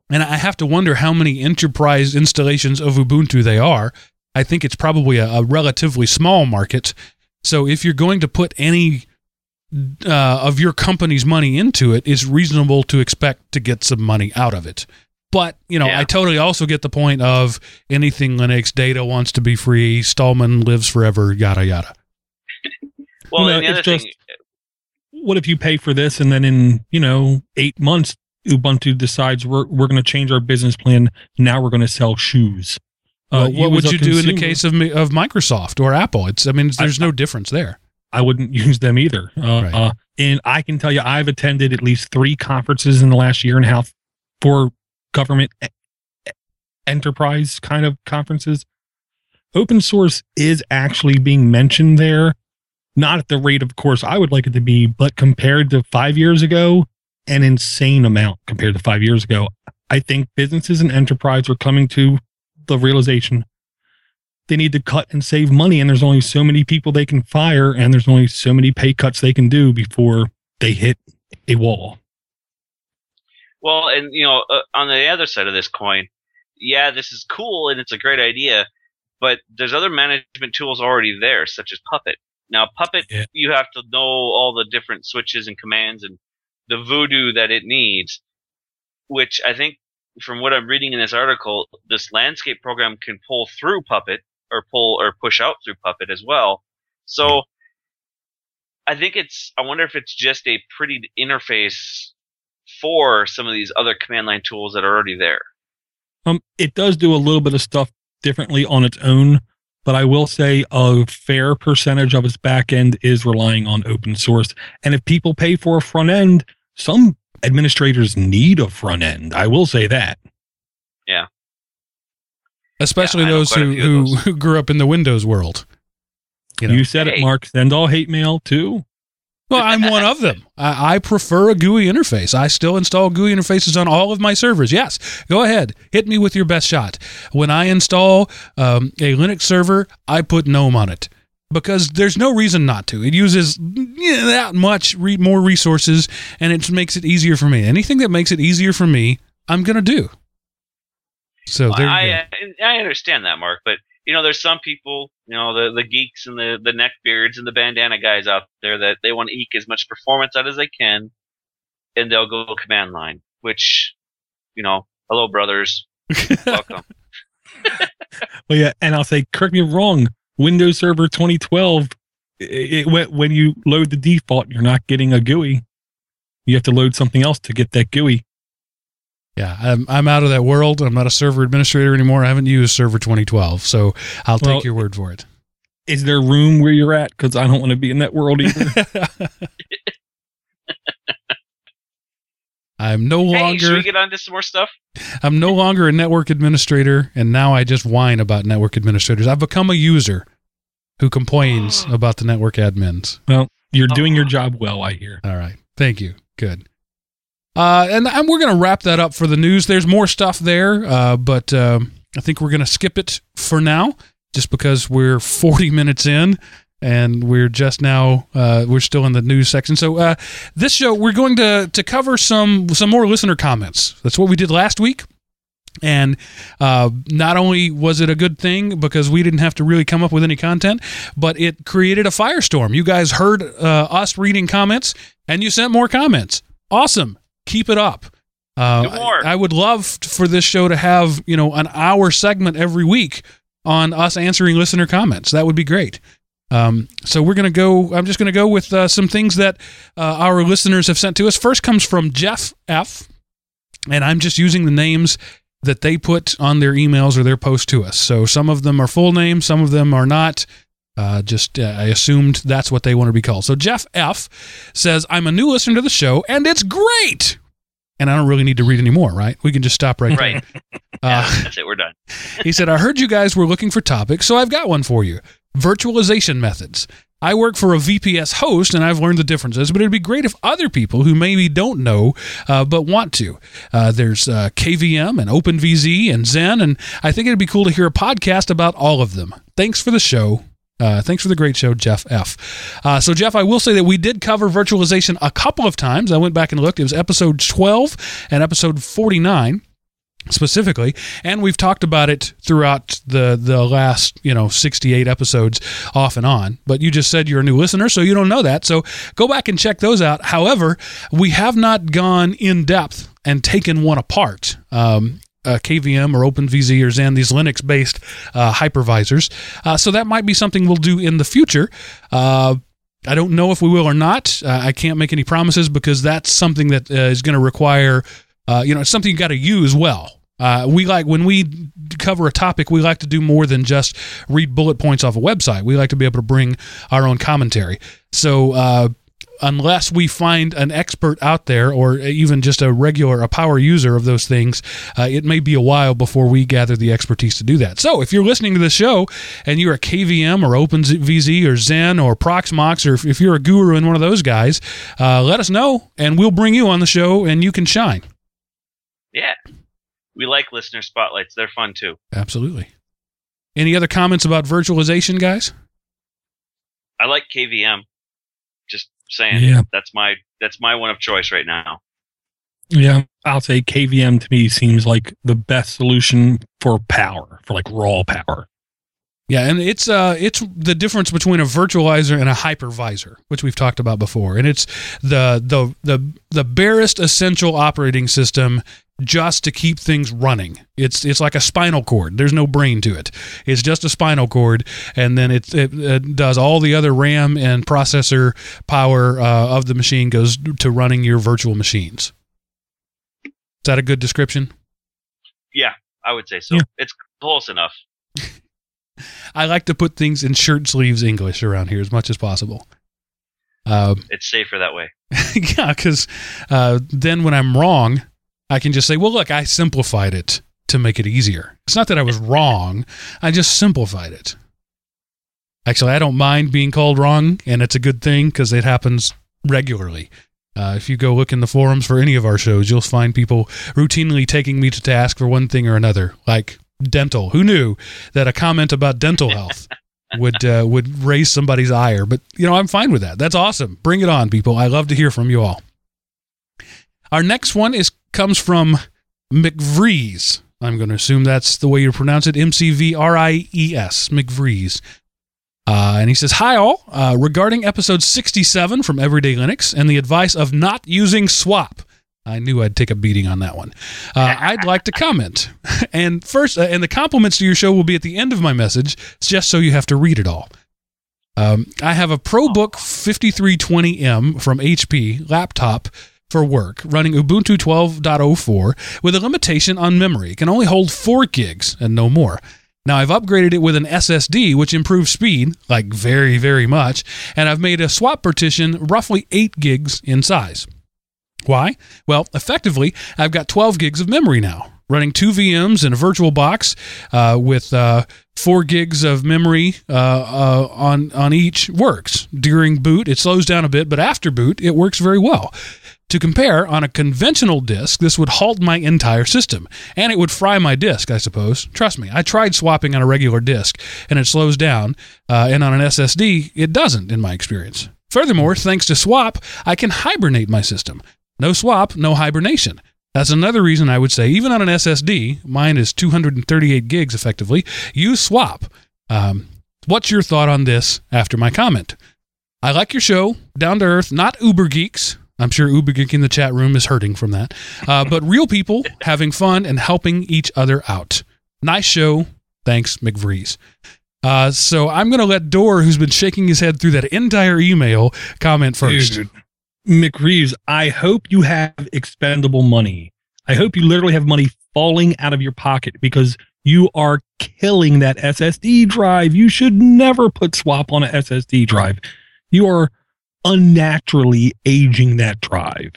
And I have to wonder how many enterprise installations of Ubuntu they are. I think it's probably a, a relatively small market. So if you're going to put any uh, of your company's money into it, it's reasonable to expect to get some money out of it. But you know, Yeah. I totally also get the point of anything Linux data wants to be free. Stallman lives forever. Yada yada. Well, You know, and the other it's thing, just- What if you pay for this and then in you know eight months Ubuntu decides we're we're going to change our business plan. Now we're going to sell shoes. Well, Uh, what would you do in the case of of Microsoft or Apple? It's I mean, there's no difference there. I wouldn't use them either. Uh, Right. uh, and I can tell you, I've attended at least three conferences in the last year and a half for government e- enterprise kind of conferences. Open source is actually being mentioned there, not at the rate, of course, I would like it to be, but compared to five years ago, an insane amount compared to five years ago. I think businesses and enterprise are coming to the realization they need to cut and save money and there's only so many people they can fire and there's only so many pay cuts they can do before they hit a wall well, and you know, uh, on the other side of this coin, yeah, this is cool and it's a great idea, but there's other management tools already there, such as Puppet. Now, Puppet, Yeah. you have to know all the different switches and commands and the voodoo that it needs, which I think, from what I'm reading in this article, this landscape program can pull through Puppet or pull or push out through Puppet as well. So, I think it's. I wonder if it's just a pretty interface for some of these other command line tools that are already there. um it does do a little bit of stuff differently on its own but i will say a fair percentage of its back end is relying on open source and if people pay for a front end some administrators need a front end i will say that Especially Yeah, those who, who, those. who grew up in the Windows world. You you, said Hey. it mark send all hate mail too Well, I'm one of them. I, I prefer a GUI interface. I still install GUI interfaces on all of my servers. Yes, go ahead. Hit me with your best shot. When I install um, a Linux server, I put GNOME on it because there's no reason not to. It uses you know, that much re- more resources and it makes it easier for me. Anything that makes it easier for me, I'm going to do. So there I. I I understand that, Mark, but you know, there's some people, you know, the the geeks and the the neckbeards and the bandana guys out there that they want to eke as much performance out as they can, and they'll go command line. Which, you know, hello, brothers, welcome. Well, yeah, and I'll say, correct me wrong. Windows Server 2012, it, it went when you load the default, you're not getting a GUI. You have to load something else to get that GUI. Yeah, I'm, I'm out of that world. I'm not a server administrator anymore. I haven't used Server 2012, so I'll Well, take your word for it. Is there room where you're at? Because I don't want to be in that world either. I'm no Hey, should longer we get on to some more stuff? I'm no longer a network administrator, and now I just whine about network administrators. I've become a user who complains about the network admins. Well, you're oh. doing your job well, I hear. All right. Thank you. Good. Uh, and, and we're going to wrap that up for the news. There's more stuff there, uh, but um, I think we're going to skip it for now just because we're 40 minutes in and we're just now uh, we're still in the news section. So uh, this show we're going to to cover some some more listener comments. That's what we did last week. And uh, not only was it a good thing because we didn't have to really come up with any content, but it created a firestorm. You guys heard uh, us reading comments and you sent more comments. Awesome. Keep it up. Uh. I, I would love for this show to have you know an hour segment every week on us answering listener comments. That would be great. Um, so we're gonna go. I'm just gonna go with uh, some things that uh, our listeners have sent to us. First comes from Jeff F, and I'm just using the names that they put on their emails or their post to us. So some of them are full names, some of them are not. Uh, just uh, I assumed that's what they want to be called. So Jeff F says, "I'm a new listener to the show, and it's great." And I don't really need to read any more, right? We can just stop right there. Right. Uh, Yeah, that's it. We're done. he said, I heard you guys were looking for topics, so I've got one for you virtualization methods. I work for a VPS host and I've learned the differences, but it'd be great if other people who maybe don't know uh, but want to. Uh, there's uh, KVM and OpenVZ and Xen, and I think it'd be cool to hear a podcast about all of them. Thanks for the show. Uh, thanks for the great show, Jeff F. Uh, so, Jeff, I will say that we did cover virtualization a couple of times. I went back and looked. It was episode 12 and episode 49 specifically and we've talked about it throughout the the last you know 68 episodes off and on but you just said you're a new listener so you don't know that so go back and check those out however we have not gone in depth and taken one apart um, uh, KVM or OpenVZ or Xen, these Linux based uh, hypervisors. Uh, so that might be something we'll do in the future. Uh, I don't know if we will or not. Uh, I can't make any promises because that's something that uh, is going to require, you know, it's something you got to use well. We like when we cover a topic, we like to do more than just read bullet points off a website. We like to be able to bring our own commentary. So, unless we find an expert out there or even just a regular a power user of those things uh, it may be a while before we gather the expertise to do that so if you're listening to this show and you're a kvm or openvz or Xen or proxmox or if, if you're a guru in one of those guys uh, let us know and we'll bring you on the show and you can shine Yeah. We like listener spotlights. They're fun too. absolutely any other comments about virtualization guys I like KVM. Just saying. Yeah. That's my that's my one of choice right now. Yeah, I'll say KVM to me seems like the best solution for power, for like raw power. Yeah, and it's uh it's the difference between a virtualizer and a hypervisor, which we've talked about before. And it's the the the the barest essential operating system just to keep things running. It's it's like a spinal cord. There's no brain to it. It's just a spinal cord, and then it it, it does all the other RAM and processor power uh, of the machine goes to running your virtual machines. Is that a good description? Yeah, I would say so. Yeah. It's close enough. I like to put things in shirt sleeves English around here as much as possible. Um, It's safer that way. yeah, because uh, then when I'm wrong, I can just say, well, look, I simplified it to make it easier. It's not that I was wrong, I just simplified it. Actually, I don't mind being called wrong, and it's a good thing because it happens regularly. Uh, if you go look in the forums for any of our shows, you'll find people routinely taking me to task for one thing or another, like dental. Who knew that a comment about dental health would uh, would raise somebody's ire? But you know, I'm fine with that. That's awesome. Bring it on, people. I love to hear from you all. Our next one is comes from McVries. I'm going to assume that's the way you pronounce it. M C V R I E S. McVries. Uh, and he says, Hi, all. Uh, regarding episode 67 from Everyday Linux and the advice of not using swap. I knew I'd take a beating on that one. Uh, I'd like to comment. And first, uh, and the compliments to your show will be at the end of my message, it's just so you have to read it all. Um, I have a ProBook 5320M from HP laptop for work running Ubuntu 12.04 with a limitation on memory. It can only hold 4 gigs and no more. Now I've upgraded it with an SSD, which improves speed, like very, very much, and I've made a swap partition roughly 8 gigs in size. Why? Well, effectively, I've got 12 gigs of memory now, running two VMs in a virtual box uh, with uh, four gigs of memory uh, uh, on on each works. During boot, it slows down a bit, but after boot, it works very well. To compare, on a conventional disk, this would halt my entire system, and it would fry my disk, I suppose. Trust me, I tried swapping on a regular disk, and it slows down, uh, and on an SSD, it doesn't, in my experience. Furthermore, thanks to Swap, I can hibernate my system. No swap, no hibernation. That's another reason I would say, even on an SSD, mine is 238 gigs effectively, use swap. Um, what's your thought on this after my comment? I like your show, down to earth, not uber geeks. I'm sure Uber Geek in the chat room is hurting from that. Uh, but real people having fun and helping each other out. Nice show. Thanks, McVries. Uh, so I'm going to let Dor, who's been shaking his head through that entire email, comment first. Dude, McReeves, I hope you have expendable money. I hope you literally have money falling out of your pocket because you are killing that SSD drive. You should never put swap on an SSD drive. You are unnaturally aging that drive.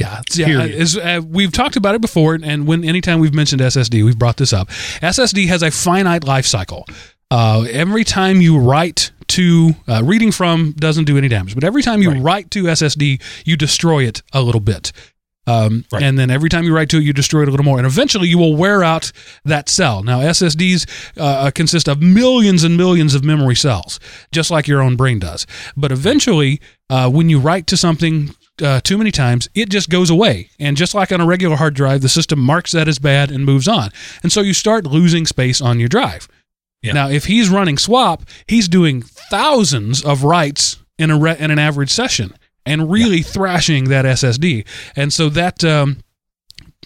Yeah, yeah. As, uh, we've talked about it before, and when anytime we've mentioned SSD, we've brought this up. SSD has a finite life cycle. Uh, every time you write to uh, reading from doesn't do any damage, but every time you right. write to SSD, you destroy it a little bit. Um, right. And then every time you write to it, you destroy it a little more. And eventually you will wear out that cell. Now, SSDs uh, uh, consist of millions and millions of memory cells, just like your own brain does. But eventually, uh, when you write to something uh, too many times, it just goes away. And just like on a regular hard drive, the system marks that as bad and moves on. And so you start losing space on your drive. Yeah. Now, if he's running swap, he's doing thousands of writes in a re- in an average session and really yeah. thrashing that SSD. And so that um,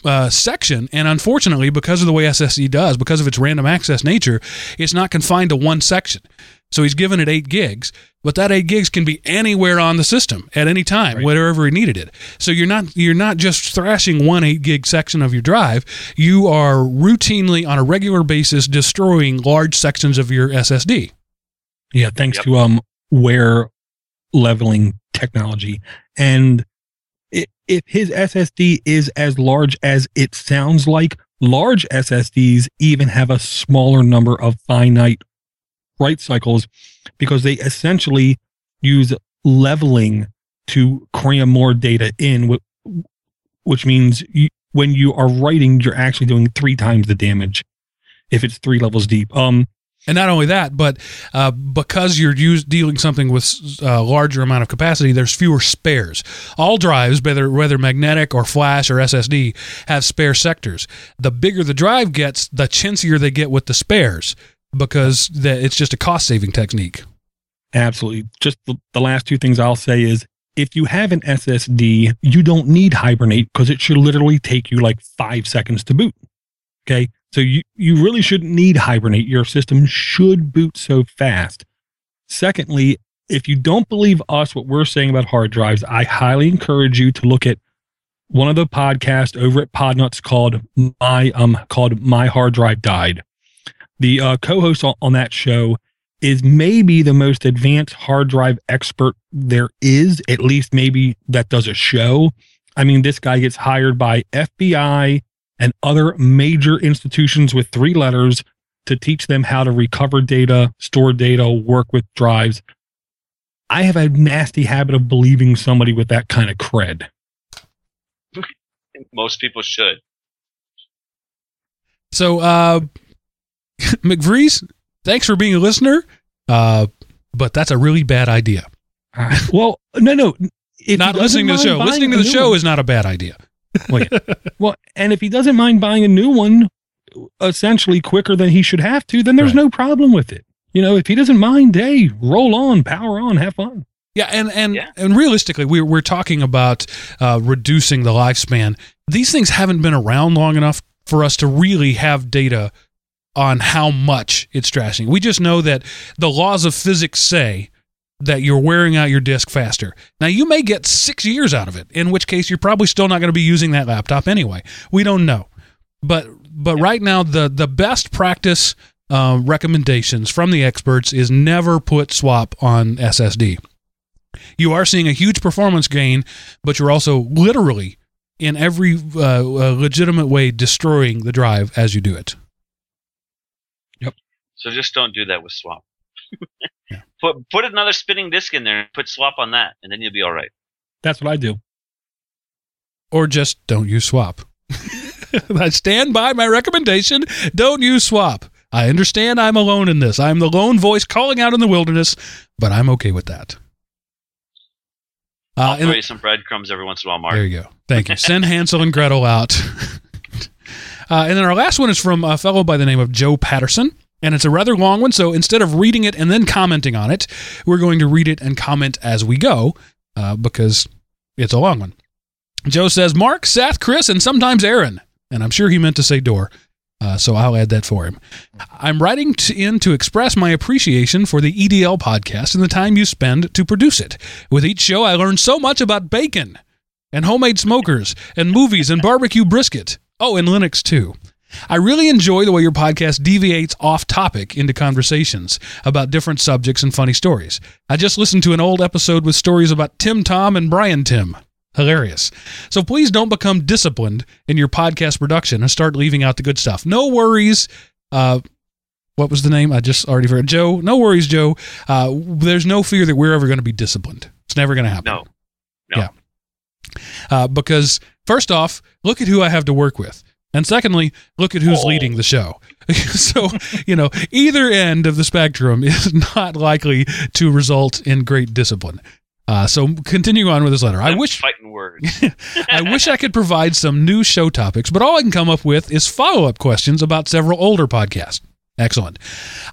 uh, section, and unfortunately, because of the way SSD does, because of its random access nature, it's not confined to one section. So he's given it eight gigs, but that eight gigs can be anywhere on the system at any time, right. wherever he needed it. So you're not you're not just thrashing one eight gig section of your drive. You are routinely on a regular basis destroying large sections of your SSD. Yeah, thanks yep. to um wear leveling technology and if his SSD is as large as it sounds like, large SSDs even have a smaller number of finite write cycles because they essentially use leveling to cram more data in, which means you, when you are writing, you're actually doing three times the damage if it's three levels deep. Um, and not only that, but uh, because you're use, dealing something with a uh, larger amount of capacity, there's fewer spares. All drives, whether whether magnetic or flash or SSD, have spare sectors. The bigger the drive gets, the chintzier they get with the spares because the, it's just a cost saving technique. Absolutely. Just the, the last two things I'll say is if you have an SSD, you don't need Hibernate because it should literally take you like five seconds to boot. Okay. So you, you really shouldn't need Hibernate. Your system should boot so fast. Secondly, if you don't believe us, what we're saying about hard drives, I highly encourage you to look at one of the podcasts over at Podnutz called My um called My Hard Drive Died. The uh, co-host on, on that show is maybe the most advanced hard drive expert there is. At least maybe that does a show. I mean, this guy gets hired by FBI and other major institutions with three letters to teach them how to recover data, store data, work with drives. I have a nasty habit of believing somebody with that kind of cred. Most people should. So, uh, McVries, thanks for being a listener. Uh, but that's a really bad idea. well, no, no. not listening to the show. Listening to the show one. is not a bad idea. Well, yeah. well, and if he doesn't mind buying a new one, essentially quicker than he should have to, then there's right. no problem with it. You know, if he doesn't mind, hey, roll on, power on, have fun. Yeah, and and yeah. and realistically, we're we're talking about uh, reducing the lifespan. These things haven't been around long enough for us to really have data on how much it's trashing. We just know that the laws of physics say that you're wearing out your disk faster. Now, you may get six years out of it, in which case you're probably still not going to be using that laptop anyway. We don't know. But but right now, the, the best practice uh, recommendations from the experts is never put swap on SSD. You are seeing a huge performance gain, but you're also literally, in every uh, uh, legitimate way, destroying the drive as you do it. Yep. So just don't do that with swap. Put put another spinning disk in there and put swap on that, and then you'll be all right. That's what I do. Or just don't use swap. I stand by my recommendation. Don't use swap. I understand I'm alone in this. I'm the lone voice calling out in the wilderness, but I'm okay with that. Uh, I'll throw you some breadcrumbs every once in a while, Mark. There you go. Thank you. Send Hansel and Gretel out. uh, and then our last one is from a fellow by the name of Joe Patterson. And it's a rather long one. So instead of reading it and then commenting on it, we're going to read it and comment as we go uh, because it's a long one. Joe says, Mark, Seth, Chris, and sometimes Aaron. And I'm sure he meant to say Door. Uh, so I'll add that for him. I'm writing to, in to express my appreciation for the EDL podcast and the time you spend to produce it. With each show, I learn so much about bacon and homemade smokers and movies and barbecue brisket. Oh, and Linux too. I really enjoy the way your podcast deviates off topic into conversations about different subjects and funny stories. I just listened to an old episode with stories about Tim Tom and Brian Tim. Hilarious. So please don't become disciplined in your podcast production and start leaving out the good stuff. No worries. Uh, what was the name? I just already forgot. Joe. No worries, Joe. Uh, there's no fear that we're ever going to be disciplined. It's never going to happen. No. No. Yeah. Uh, because first off, look at who I have to work with. And secondly, look at who's Oh. leading the show. so, you know, either end of the spectrum is not likely to result in great discipline. Uh, so continue on with this letter. I Them wish fighting words. I wish I could provide some new show topics, but all I can come up with is follow up questions about several older podcasts. Excellent.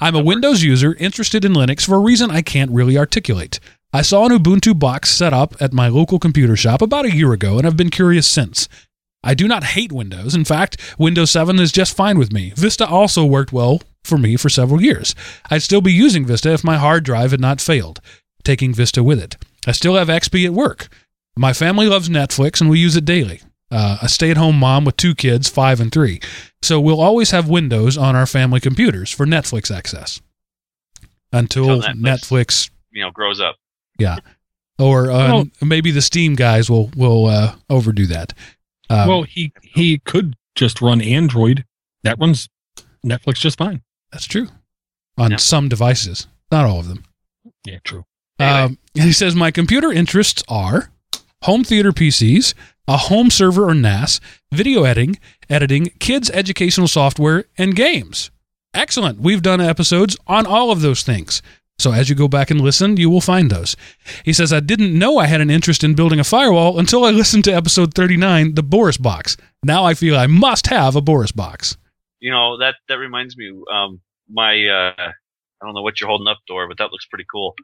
I'm a Windows user interested in Linux for a reason I can't really articulate. I saw an Ubuntu box set up at my local computer shop about a year ago and I've been curious since. I do not hate Windows. In fact, Windows 7 is just fine with me. Vista also worked well for me for several years. I'd still be using Vista if my hard drive had not failed, taking Vista with it. I still have XP at work. My family loves Netflix and we use it daily. Uh, a stay at home mom with two kids, five and three. So we'll always have Windows on our family computers for Netflix access until Until Netflix. Netflix. you know, grows up. Yeah. Or uh, Well- maybe the Steam guys will will uh, overdo that. Um, well, he he could just run Android. That runs Netflix just fine. that's true on Yeah. some devices, not all of them. Yeah, true. Anyway. Um, he says, My computer interests are home theater PCs, a home server or NAS, video editing, editing, kids' educational software, and games. Excellent. We've done episodes on all of those things. So as you go back and listen, you will find those. He says, I didn't know I had an interest in building a firewall until I listened to episode 39, the Boris box. Now I feel I must have a Boris box. You know that that reminds me. Um, my uh, I don't know what you're holding up, door, but that looks pretty cool.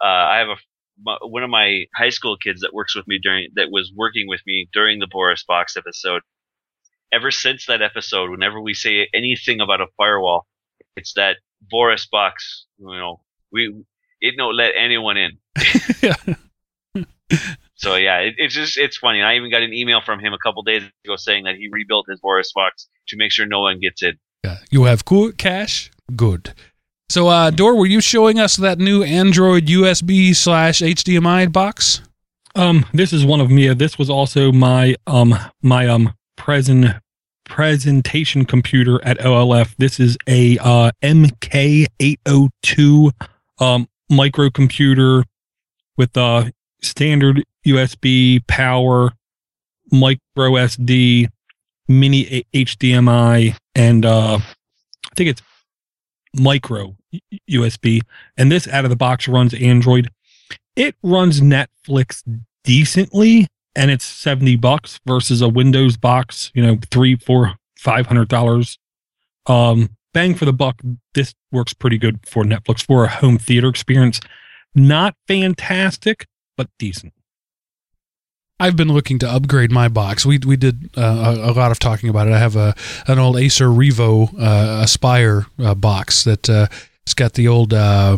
Uh, I have a my, one of my high school kids that works with me during that was working with me during the Boris Box episode. Ever since that episode, whenever we say anything about a firewall, it's that Boris Box. You know, we it don't let anyone in. So yeah, it, it's just it's funny. I even got an email from him a couple days ago saying that he rebuilt his Boris Box to make sure no one gets in. Yeah. You have cool cash? Good. So, uh, Dor, were you showing us that new Android USB slash HDMI box? Um, this is one of Mia. This was also my um my um present presentation computer at OLF. This is a uh MK802 um microcomputer with uh standard USB power, micro SD, mini HDMI, and uh I think it's micro USB. And this out of the box runs Android it runs Netflix decently and it's 70 bucks versus a Windows box, you know, three, four, five hundred dollars. Um, bang for the buck. This works pretty good for Netflix for a home theater experience. Not fantastic, but decent. I've been looking to upgrade my box. We we did uh, a, a lot of talking about it. I have a an old Acer Revo uh, Aspire uh, box that uh, it's got the old uh,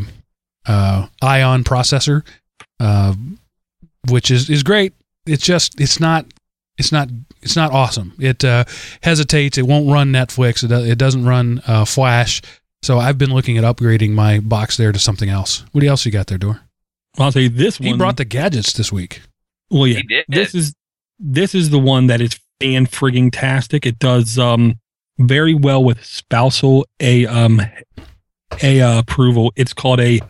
uh, Ion processor, which is is great. It's just it's not it's not it's not awesome. It uh, hesitates. It won't run Netflix. It, it doesn't run uh, Flash. So I've been looking at upgrading my box there to something else. What else you got there, Door? I'll say this one. He brought the gadgets this week. well, yeah, He did. this is this is the one that is fan frigging tastic. It does um very well with spousal a um a uh, approval. It's called a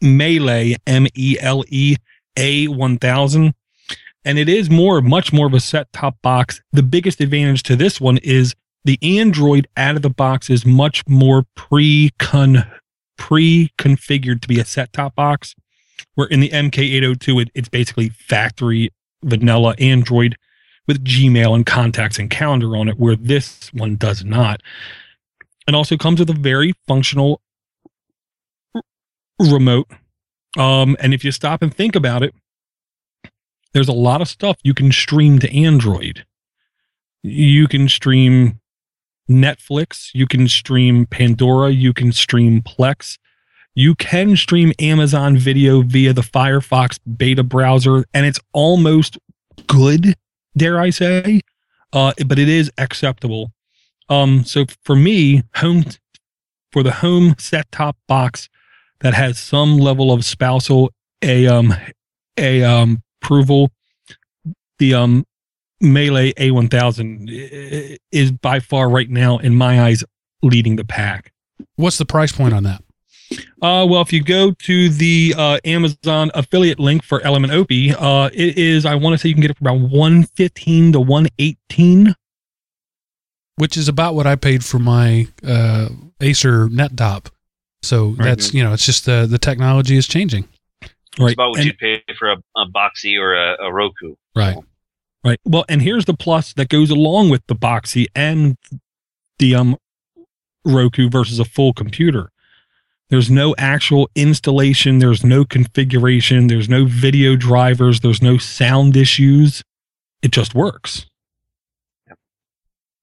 MeLE M E L E A one thousand, and it is more much more of a set top box. The biggest advantage to this one is the Android out of the box is much more pre con pre configured to be a set top box. Where in the MK802, it, it's basically factory vanilla Android with Gmail and contacts and calendar on it, where this one does not. It also comes with a very functional remote. Um, and if you stop and think about it, there's a lot of stuff you can stream to Android. You can stream Netflix, you can stream Pandora, you can stream Plex, you can stream Amazon video via the Firefox beta browser, and it's almost good, dare I say, uh, but it is acceptable. Um, so for me, home for the home set top box that has some level of spousal a um a um approval, the um MeLE A1000 is by far right now in my eyes leading the pack. What's the price point on that? Uh, well, if you go to the uh, Amazon affiliate link for Element OP, uh, it is I want to say you can get it for about one fifteen to one eighteen. Which is about what I paid for my uh, Acer NetTop. So Very that's you know it's just the the technology is changing. Right. It's about what And- you pay for a, a Boxee or a, a Roku. Right. Right. Well, and here's the plus that goes along with the Boxee and the um Roku versus a full computer. There's no actual installation, there's no configuration, there's no video drivers, there's no sound issues. It just works.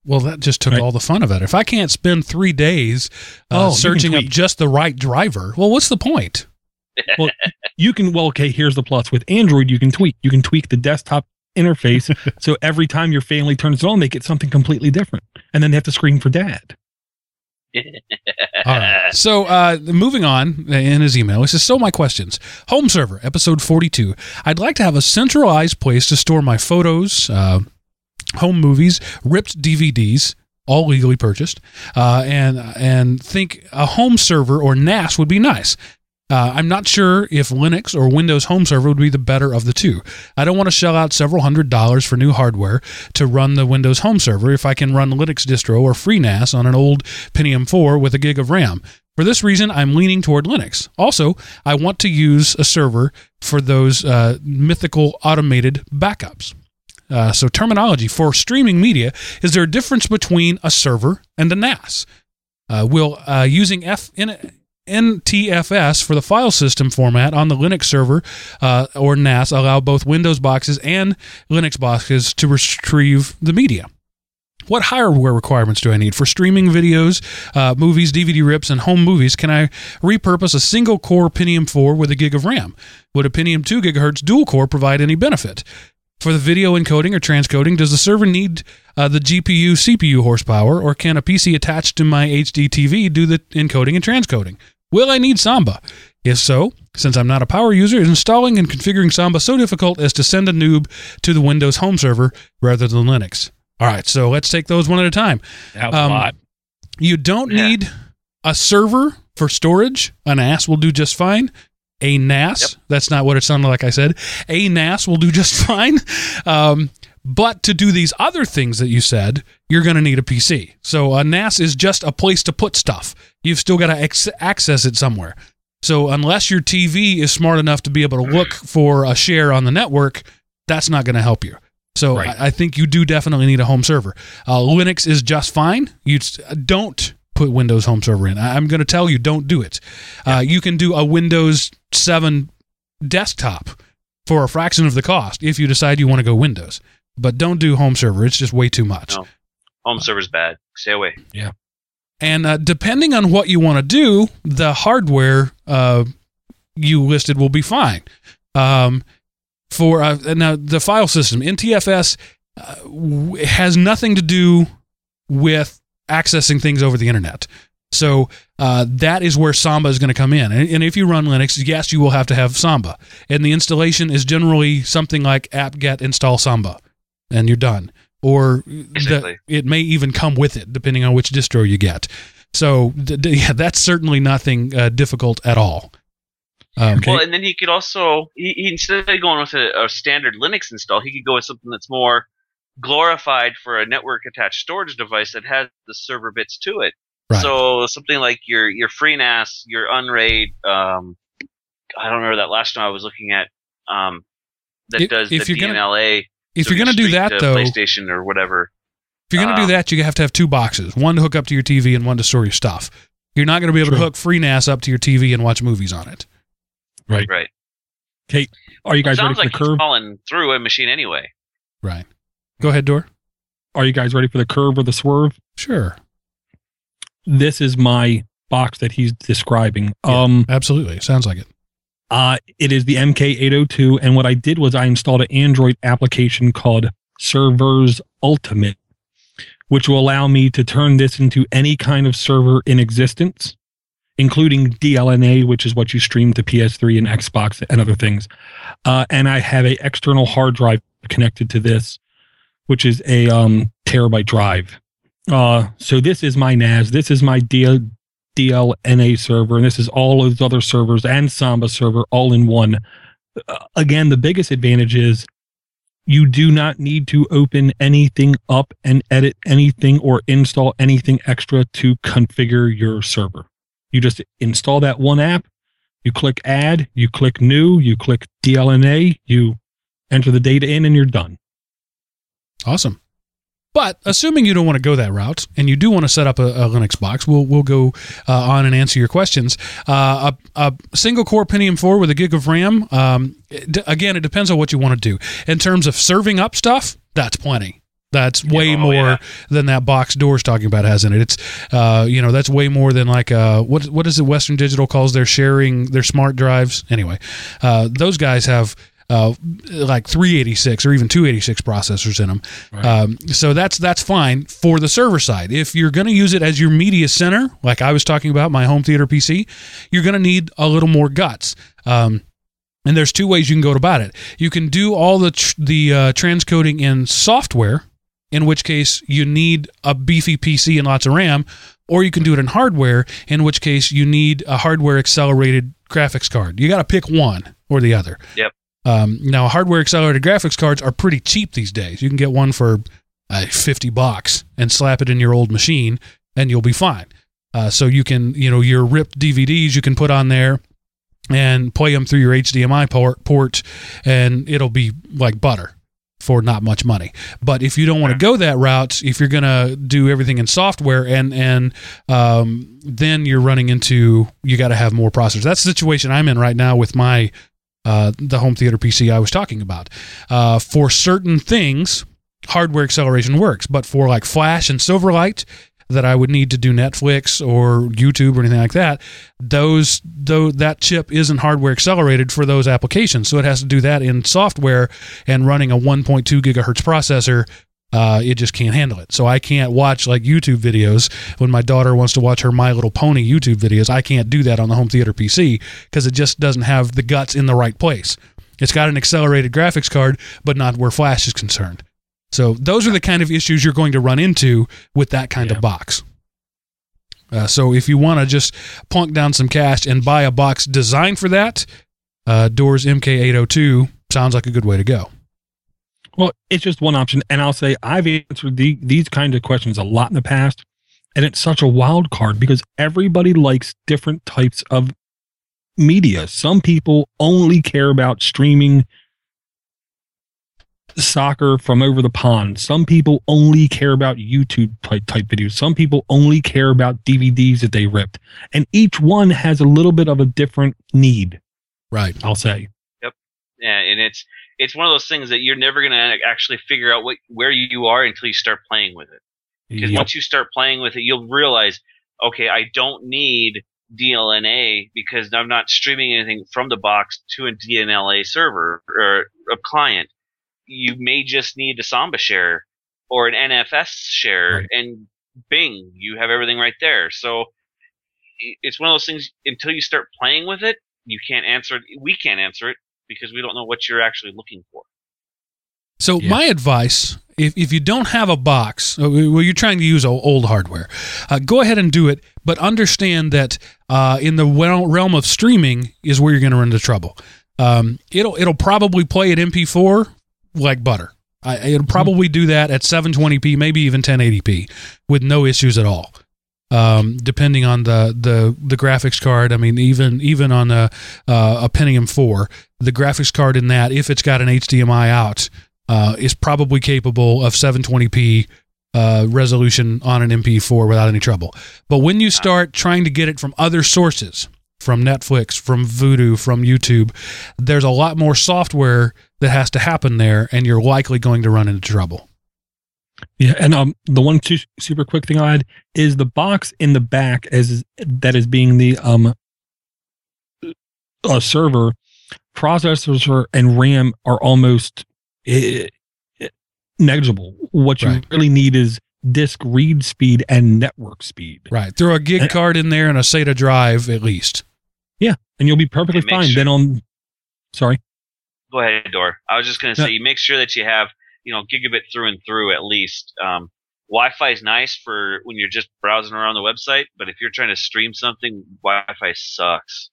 Well, that just took Right. all the fun of it. If I can't spend three days uh, Oh, searching up just the right driver, well, what's the point? You can well, okay, here's the plus. With Android, you can tweak. You can tweak the desktop interface so every time your family turns it on, they get something completely different. And then they have to scream for dad. All right. So, uh, moving on in his email, he says, So, my questions. Home server, episode 42. I'd like to have a centralized place to store my photos, uh, home movies, ripped DVDs, all legally purchased, uh, and, and think a home server or NAS would be nice. Uh, I'm not sure if Linux or Windows Home Server would be the better of the two. I don't want to shell out several hundred dollars for new hardware to run the Windows Home Server if I can run Linux distro or FreeNAS on an old Pentium 4 with a gig of RAM. For this reason, I'm leaning toward Linux. Also, I want to use a server for those uh, mythical automated backups. Uh, so, terminology for streaming media is there a difference between a server and a NAS? Uh, will uh, using F in, NTFS for the file system format on the Linux server uh, or NAS allow both Windows boxes and Linux boxes to retrieve the media? What hardware requirements do I need for streaming videos, uh, movies, DVD rips, and home movies? Can I repurpose a single core Pentium 4 with a gig of RAM? Would a Pentium 2 gigahertz dual core provide any benefit? For the video encoding or transcoding, does the server need uh, the GPU CPU horsepower, or can a PC attached to my HD TV do the encoding and transcoding? Will I need Samba? If so, since I'm not a power user, is installing and configuring Samba so difficult as to send a noob to the Windows home server rather than Linux? All right, so let's take those one at a time. That was Um, a lot. You don't Yeah. need a server for storage. An NAS will do just fine. A NAS, Yep. that's not what it sounded like I said. A NAS will do just fine. Um, but to do these other things that you said, you're going to need a PC. So a NAS is just a place to put stuff. You've still got to ex- access it somewhere. So unless your TV is smart enough to be able to look for a share on the network, that's not going to help you. So Right. I, I think you do definitely need a home server. Uh, Linux is just fine. You s- don't put Windows Home Server in. I, I'm going to tell you, don't do it. Uh, you can do a Windows 7 desktop for a fraction of the cost if you decide you want to go Windows. But don't do home server. It's just way too much. No. Home server's bad. Stay away. Yeah. And uh, depending on what you want to do, the hardware uh, you listed will be fine. Um, for uh, now, the file system NTFS uh, w- has nothing to do with accessing things over the internet. So uh, that is where Samba is going to come in. And, and if you run Linux, yes, you will have to have Samba. And the installation is generally something like apt-get install Samba, and you're done. Or the, it may even come with it, depending on which distro you get. So d- d- yeah, that's certainly nothing uh, difficult at all. Um, Okay. Well, and then he could also he, he instead of going with a, a standard Linux install, he could go with something that's more glorified for a network attached storage device that has the server bits to it. Right. So something like your your FreeNAS, your Unraid. Um, I don't remember that last time I was looking at. Um, that If- does if the you're gonna- DNLA. If so you're going to do that, to though, if PlayStation or whatever. you're going to do um, that, you have to have two boxes one to hook up to your TV and one to store your stuff. You're not going to be able to True. hook FreeNAS up to your TV and watch movies on it. Right. Right. Kate, are you guys ready Sounds for like the he's curve? falling through a machine anyway. Right. Go ahead, Door. Are you guys ready for the curve or the swerve? Sure. This is my box that he's describing. Yeah. Um, Absolutely. Sounds like it. Uh, it is the MK802. And what I did was I installed an Android application called Servers Ultimate, which will allow me to turn this into any kind of server in existence, including DLNA, which is what you stream to PS3 and Xbox and other things. Uh, and I have a external hard drive connected to this, which is a um, terabyte drive. Uh, so this is my NAS. This is my DL, DLNA server, and this is all those other servers and Samba server all in one. Uh, again, the biggest advantage is you do not need to open anything up and edit anything or install anything extra to configure your server. You just install that one app, you click add, you click new, you click DLNA, you enter the data in, and you're done. Awesome. But assuming you don't want to go that route and you do want to set up a, a Linux box, we'll we'll go uh, on and answer your questions. Uh, a, a single core Pentium 4 with a gig of RAM. Um, again, it depends on what you want to do. In terms of serving up stuff, that's plenty. That's way oh, more yeah. than that box Doors talking about has in it. It's uh, you know that's way more than like uh, what what is it Western Digital calls their sharing their smart drives. Anyway, uh, those guys have uh, like 386 or even 286 processors in them. Right. Um, so that's that's fine for the server side. If you're going to use it as your media center, like I was talking about my home theater PC, you're going to need a little more guts. Um, and there's two ways you can go about it. You can do all the tr- the uh, transcoding in software, in which case you need a beefy PC and lots of RAM, or you can do it in hardware, in which case you need a hardware accelerated graphics card. You got to pick one or the other. Yep. Um, now, hardware accelerated graphics cards are pretty cheap these days. You can get one for uh, 50 bucks and slap it in your old machine, and you'll be fine. Uh, so you can, you know, your ripped DVDs you can put on there and play them through your HDMI port, port and it'll be like butter for not much money. But if you don't want to go that route, if you're going to do everything in software and and um, then you're running into you got to have more processors. That's the situation I'm in right now with my uh, the home theater PC I was talking about. Uh, for certain things, hardware acceleration works, but for like Flash and Silverlight that I would need to do Netflix or YouTube or anything like that, those though that chip isn't hardware accelerated for those applications, so it has to do that in software and running a 1.2 gigahertz processor. Uh, it just can't handle it. So I can't watch like YouTube videos when my daughter wants to watch her My Little Pony YouTube videos. I can't do that on the home theater PC because it just doesn't have the guts in the right place. It's got an accelerated graphics card, but not where Flash is concerned. So those are the kind of issues you're going to run into with that kind Yeah. of box. Uh, so if you want to just plunk down some cash and buy a box designed for that, uh, Doors MK802 sounds like a good way to go. Well, it's just one option, and I'll say I've answered the, these kind of questions a lot in the past, and it's such a wild card because everybody likes different types of media. Some people only care about streaming soccer from over the pond. Some people only care about YouTube type, type videos. Some people only care about DVDs that they ripped, and each one has a little bit of a different need. Right. I'll say. Yep. Yeah, and it's it's one of those things that you're never gonna actually figure out what where you are until you start playing with it. Because Yep. once you start playing with it, you'll realize, okay, I don't need DLNA because I'm not streaming anything from the box to a DLNA server or a client. You may just need a Samba share or an NFS share, Right. and bing, you have everything right there. So it's one of those things. Until you start playing with it, you can't answer it. We can't answer it because we don't know what you're actually looking for. So Yeah. my advice, if, if you don't have a box, uh, well, you're trying to use old hardware, uh, go ahead and do it, but understand that uh, in the realm of streaming is where you're going to run into trouble. Um, it'll it'll probably play at MP4 like butter. I, it'll probably do that at 720p, maybe even 1080p, with no issues at all. Um, depending on the, the the graphics card, I mean, even even on a uh, a Pentium 4, the graphics card in that, if it's got an HDMI out, uh, is probably capable of 720p uh, resolution on an MP4 without any trouble. But when you start trying to get it from other sources, from Netflix, from Vudu, from YouTube, there's a lot more software that has to happen there, and you're likely going to run into trouble. Yeah, and um, the one su- super quick thing I had is the box in the back as that is being the um, uh, server processors and RAM are almost eh, negligible. What you Right. really need is disk read speed and network speed, Right. Throw a gig And- card in there and a SATA drive at least. Yeah, and you'll be perfectly fine. sure- Then on, sorry, Go ahead, Dor. I was just going to No. say, you make sure that you have, you know, gigabit through and through at least. Um, Wi-Fi is nice for when you're just browsing around the website, but if you're trying to stream something, Wi-Fi sucks.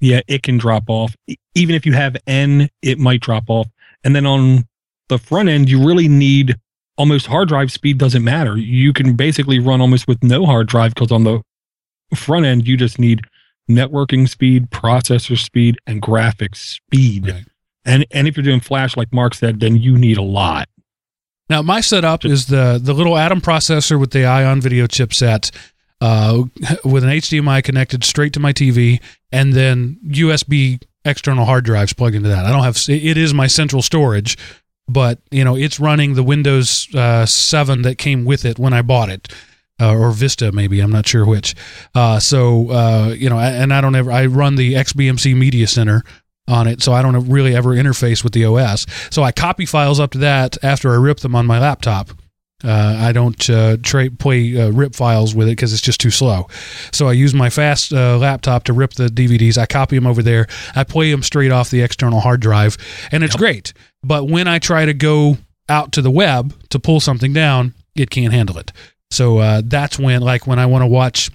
yeah, it can drop off. Even if you have N, it might drop off. And then on the front end, you really need almost hard drive speed doesn't matter. You can basically run almost with no hard drive because on the front end, you just need networking speed, processor speed, and graphics speed. Right. And and if you're doing flash, like Mark said, then you need a lot. Now, my setup is the the little Atom processor with the Ion video chipset, uh, with an HDMI connected straight to my TV, and then USB external hard drives plugged into that. I don't have it is my central storage, but you know it's running the Windows uh, Seven that came with it when I bought it. Uh, or Vista, maybe I'm not sure which. Uh, so uh, you know, and I don't ever. I run the XBMC Media Center on it, so I don't really ever interface with the OS. So I copy files up to that after I rip them on my laptop. Uh, I don't uh, tra- play uh, rip files with it because it's just too slow. So I use my fast uh, laptop to rip the DVDs. I copy them over there. I play them straight off the external hard drive, and it's great. But when I try to go out to the web to pull something down, it can't handle it. So uh, that's when, like, when I want to watch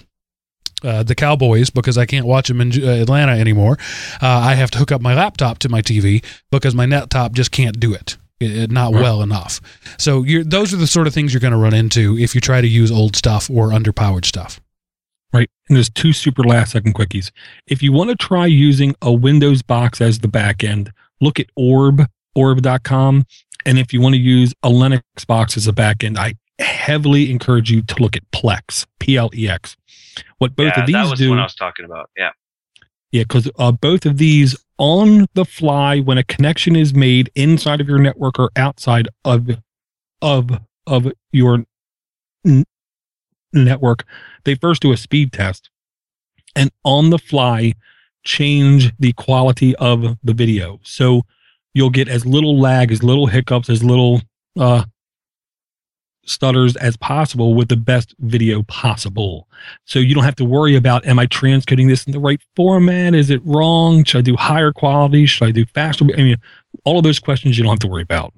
uh, the Cowboys because I can't watch them in uh, Atlanta anymore. Uh, I have to hook up my laptop to my TV because my laptop just can't do it. It, not Right. well enough. So you're, those are the sort of things you're going to run into if you try to use old stuff or underpowered stuff. Right. And there's two super last second quickies. If you want to try using a Windows box as the back end, look at orb, orb.com. And if you want to use a Linux box as a back end, I heavily encourage you to look at Plex, P L E X. What both yeah, of these that was do, what I was talking about. Yeah. yeah, because uh, both of these on the fly, when a connection is made inside of your network or outside of of of your n- network, they first do a speed test, and on the fly change the quality of the video. So you'll get as little lag, as little hiccups, as little uh, stutters as possible with the best video possible. So you don't have to worry about am I transcoding this in the right format? Is it wrong? Should I do higher quality? Should I do faster? I mean, all of those questions you don't have to worry about.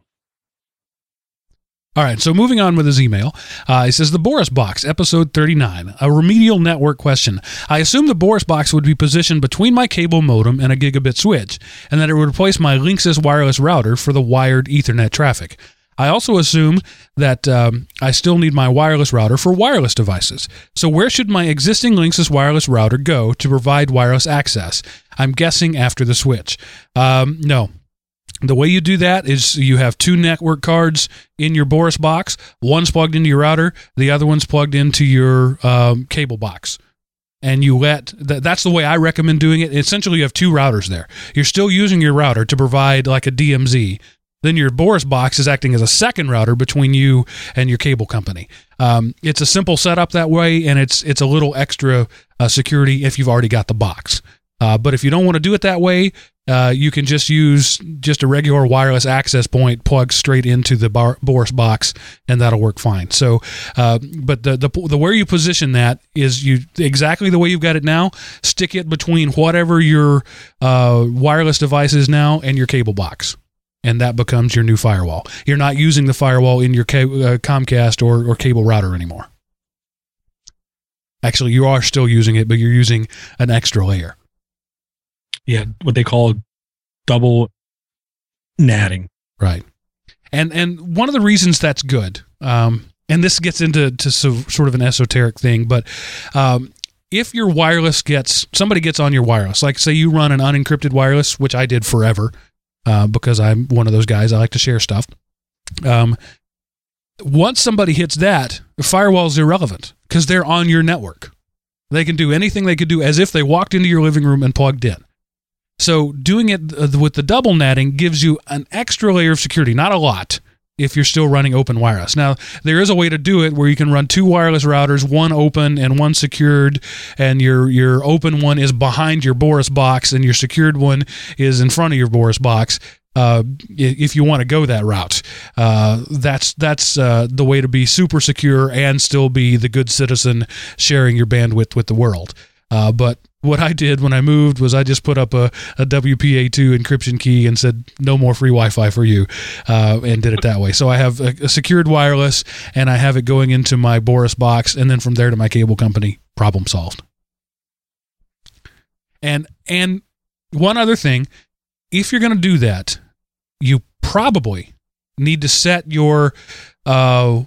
All right, so moving on with his email. Uh, he says, The Boris Box, episode 39, a remedial network question. I assume the Boris Box would be positioned between my cable modem and a gigabit switch, and that it would replace my Linksys wireless router for the wired Ethernet traffic. I also assume that um, I still need my wireless router for wireless devices. So, where should my existing Linksys wireless router go to provide wireless access? I'm guessing after the switch. Um, no, the way you do that is you have two network cards in your Boris box. One's plugged into your router, the other one's plugged into your um, cable box. And you let that, that's the way I recommend doing it. Essentially, you have two routers there. You're still using your router to provide like a DMZ then your Boris box is acting as a second router between you and your cable company. Um, it's a simple setup that way, and it's it's a little extra uh, security if you've already got the box. Uh, but if you don't want to do it that way, uh, you can just use just a regular wireless access point plug straight into the bar- Boris box, and that'll work fine. So, uh, but the, the the where you position that is you exactly the way you've got it now. Stick it between whatever your uh, wireless device is now and your cable box, and that becomes your new firewall. You're not using the firewall in your ca- uh, Comcast or or cable router anymore. Actually, you are still using it, but you're using an extra layer. Yeah, what they call double natting. Right. And and one of the reasons that's good, um, and this gets into to so, sort of an esoteric thing, but um, if your wireless gets somebody gets on your wireless, like say you run an unencrypted wireless, which I did forever, uh, because I'm one of those guys. I like to share stuff. Um, once somebody hits that, the is irrelevant because they're on your network. They can do anything they could do as if they walked into your living room and plugged in. So doing it with the double netting gives you an extra layer of security, not a lot if you're still running open wireless. Now, there is a way to do it where you can run two wireless routers, one open and one secured, and your your open one is behind your Boris box and your secured one is in front of your Boris box. Uh, if you want to go that route, uh, that's that's uh, the way to be super secure and still be the good citizen sharing your bandwidth with the world. Uh, but what I did when I moved was I just put up a, a WPA2 encryption key and said no more free Wi-Fi for you, uh, and did it that way. So I have a, a, secured wireless, and I have it going into my Boris box, and then from there to my cable company. Problem solved. And and one other thing, if you're going to do that, you probably need to set your uh,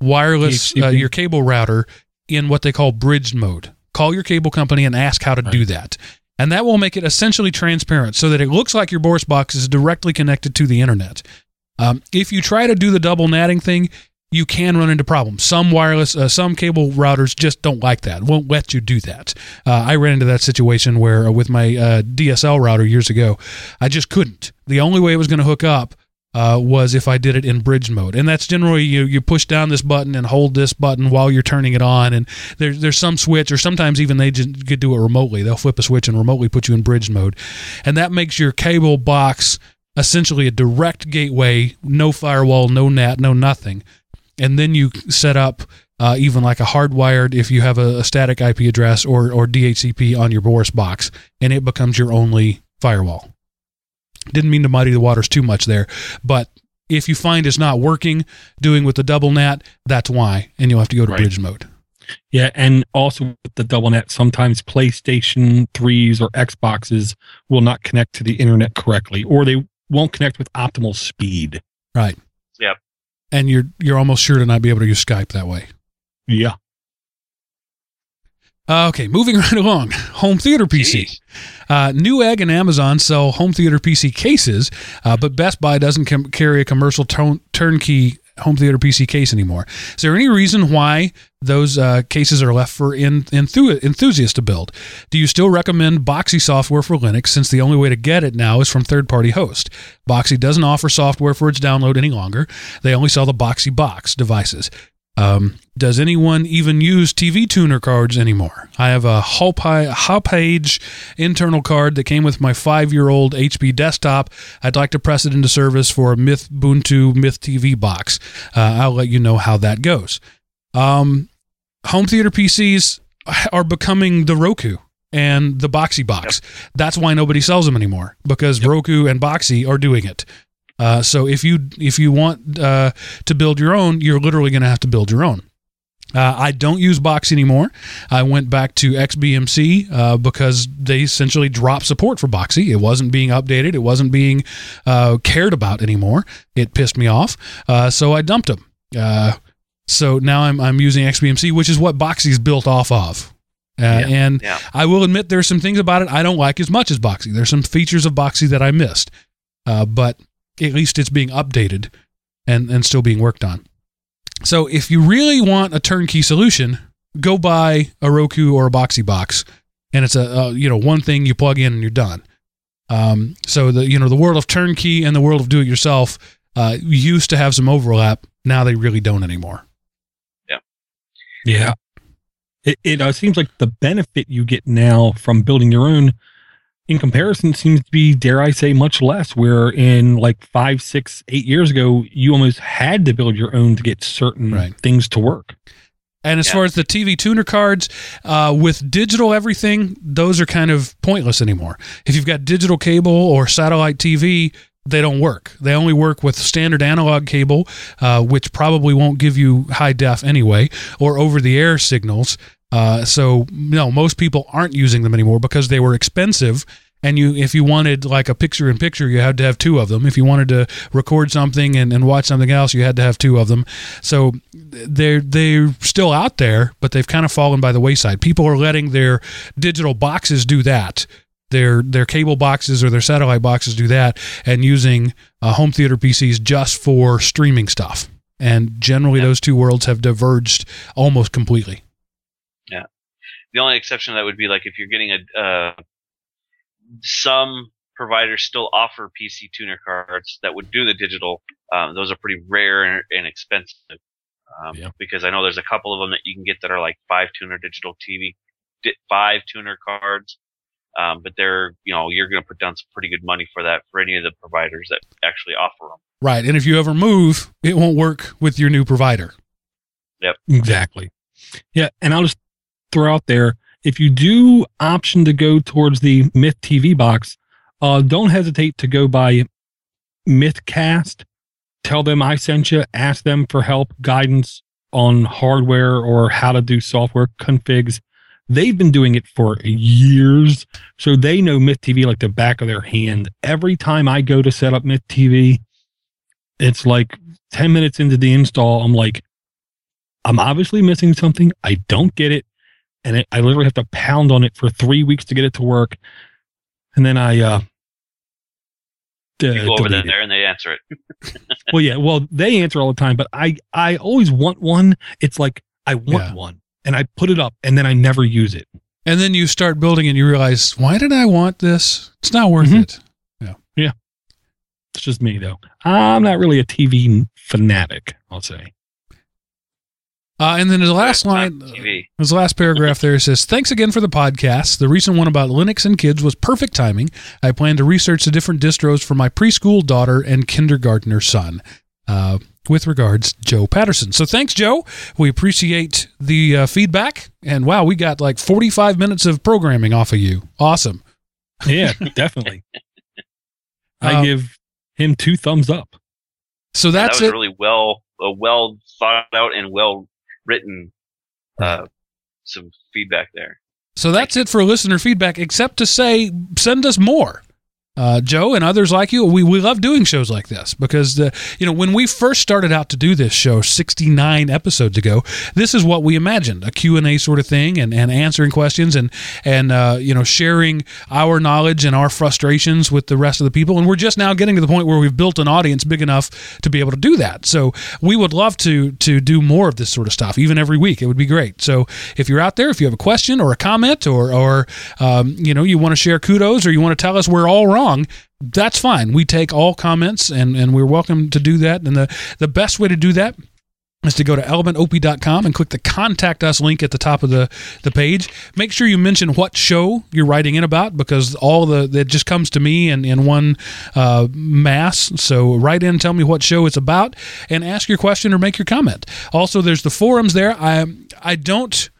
wireless uh, your cable router in what they call bridged mode call your cable company and ask how to right. do that. And that will make it essentially transparent so that it looks like your Boris box is directly connected to the internet. Um, if you try to do the double natting thing, you can run into problems. Some wireless, uh, some cable routers just don't like that, won't let you do that. Uh, I ran into that situation where uh, with my uh, DSL router years ago, I just couldn't. The only way it was going to hook up uh, was if I did it in bridge mode, and that's generally you you push down this button and hold this button while you're turning it on, and there's there's some switch, or sometimes even they just could do it remotely. They'll flip a switch and remotely put you in bridge mode, and that makes your cable box essentially a direct gateway, no firewall, no NAT, no nothing, and then you set up. Uh, even like a hardwired, if you have a, a static IP address or, or DHCP on your Boris box, and it becomes your only firewall. Didn't mean to muddy the waters too much there, but if you find it's not working, doing with the double NAT, that's why, and you'll have to go to right. bridge mode. Yeah, and also with the double NAT, sometimes PlayStation 3s or Xboxes will not connect to the internet correctly, or they won't connect with optimal speed. Right. Yep. And you're you're almost sure to not be able to use Skype that way. Yeah. Uh, okay, moving right along. Home theater PC. Uh, Newegg and Amazon sell home theater PC cases, uh, but Best Buy doesn't com- carry a commercial ton- turnkey home theater PC case anymore. Is there any reason why those uh, cases are left for in, enthu- enthusiasts to build? Do you still recommend Boxee software for Linux since the only way to get it now is from third party host? Boxee doesn't offer software for its download any longer. They only sell the Boxee Box devices. Um, does anyone even use TV tuner cards anymore? I have a Hauppauge internal card that came with my five year old HP desktop. I'd like to press it into service for a Myth Ubuntu Myth TV box. Uh, I'll let you know how that goes. Um, home theater PCs are becoming the Roku and the Boxee box. Yep. That's why nobody sells them anymore because yep. Roku and Boxee are doing it. Uh, so if you if you want uh, to build your own, you're literally going to have to build your own. Uh, I don't use Box anymore. I went back to XBMC uh, because they essentially dropped support for Boxee. It wasn't being updated. It wasn't being uh, cared about anymore. It pissed me off. Uh, so I dumped them. Uh, so now I'm, I'm using XBMC, which is what Boxee's built off of. Uh, yeah, and yeah. I will admit there's some things about it I don't like as much as Boxee. There's some features of Boxee that I missed. but at least it's being updated and, and still being worked on. So if you really want a turnkey solution, go buy a Roku or a Boxee box, and it's a, a you know one thing you plug in and you're done. Um, so the you know the world of turnkey and the world of do it yourself uh, used to have some overlap. Now they really don't anymore. Yeah, yeah. It, it uh, seems like the benefit you get now from building your own in comparison seems to be, dare I say, much less. Where in like five, six, eight years ago, you almost had to build your own to get certain Right. things to work. And as Yeah. far as the TV tuner cards, uh, with digital everything, those are kind of pointless anymore. If you've got digital cable or satellite TV, they don't work. They only work with standard analog cable, uh, which probably won't give you high def anyway, or over the air signals. Uh, so no, most people aren't using them anymore because they were expensive. And you, if you wanted like a picture in picture, you had to have two of them. If you wanted to record something and, and watch something else, you had to have two of them. So they're they're still out there, but they've kind of fallen by the wayside. People are letting their digital boxes do that. Their their cable boxes or their satellite boxes do that, and using uh, home theater PCs just for streaming stuff. And generally, Yeah. those two worlds have diverged almost completely. Yeah, the only exception to that would be like if you're getting a uh, some providers still offer PC tuner cards that would do the digital. Um, those are pretty rare and, expensive. Um, Yeah. Because I know there's a couple of them that you can get that are like five tuner digital TV, five tuner cards. Um, but they're, you know, you're going to put down some pretty good money for that for any of the providers that actually offer them. Right, and if you ever move, it won't work with your new provider. Yep. Exactly. Yeah. And I'll just throw out there if you do option to go towards the Myth TV box, uh, don't hesitate to go by Mythcast. Tell them I sent you, ask them for help, guidance on hardware or how to do software configs. They've been doing it for years, so they know Myth TV like the back of their hand. Every time I go to set up Myth TV, it's like 10 minutes into the install, I'm like, I'm obviously missing something. I don't get it. And I, I literally have to pound on it for three weeks to get it to work. And then I, uh, d- You go over delete it. there and they answer it. Well, yeah, well, they answer all the time, but I, I always want one. It's like, I want Yeah. one and I put it up and then I never use it. And then you start building and you realize, why did I want this? It's not worth Mhm. it. Yeah. Yeah. It's just me though. I'm not really a TV fanatic, I'll say. Uh, and then the last line, TV. His last paragraph there says, Thanks again for the podcast. The recent one about Linux and kids was perfect timing. I plan to research the different distros for my preschool daughter and kindergartner son. Uh, with regards, Joe Patterson. So thanks, Joe. We appreciate the uh, feedback. And wow, we got like 45 minutes of programming off of you. Awesome. Yeah, definitely. I Um, give him two thumbs up. So that that's was it. really well, a well thought out and well written. Uh, some feedback there. So that's it for listener feedback, except to say, send us more. Uh, Joe and others like you, we, we love doing shows like this because you know when we first started out to do this show 69 episodes ago, this is what we imagined a Q and A sort of thing and, and answering questions and and uh, you know sharing our knowledge and our frustrations with the rest of the people. And we're just now getting to the point where we've built an audience big enough to be able to do that. So we would love to to do more of this sort of stuff, even every week. It would be great. So if you're out there, if you have a question or a comment or or um, you know you want to share kudos or you want to tell us we're all wrong, that's fine. We take all comments and and we're welcome to do that. And the the best way to do that is to go to elementop.com and click the contact us link at the top of the, the page. Make sure you mention what show you're writing in about because all the it just comes to me in, in one uh, mass. So write in, tell me what show it's about, and ask your question or make your comment. Also, there's the forums there. I I don't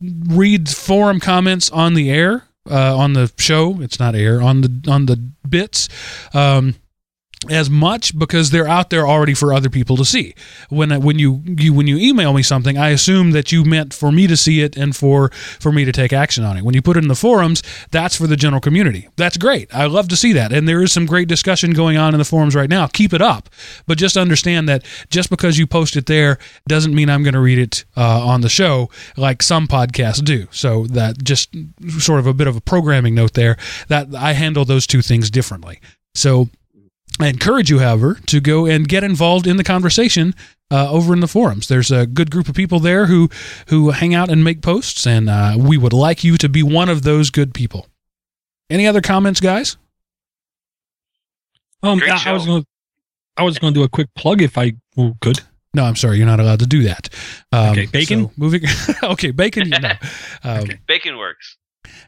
read forum comments on the air uh, on the show. It's not air on the on the bits. Um, as much because they're out there already for other people to see. When when you, you when you email me something, I assume that you meant for me to see it and for for me to take action on it. When you put it in the forums, that's for the general community. That's great. I love to see that, and there is some great discussion going on in the forums right now. Keep it up, but just understand that just because you post it there doesn't mean I'm going to read it uh, on the show like some podcasts do. So that just sort of a bit of a programming note there that I handle those two things differently. So I encourage you, however, to go and get involved in the conversation uh, over in the forums. There's a good group of people there who who hang out and make posts, and uh, we would like you to be one of those good people. Any other comments, guys? Um, Great I, I was going. to I was going to do a quick plug if I well, could. No, I'm sorry, you're not allowed to do that. Um, Okay, bacon? so moving. okay, bacon. No, um, Okay. Bacon works.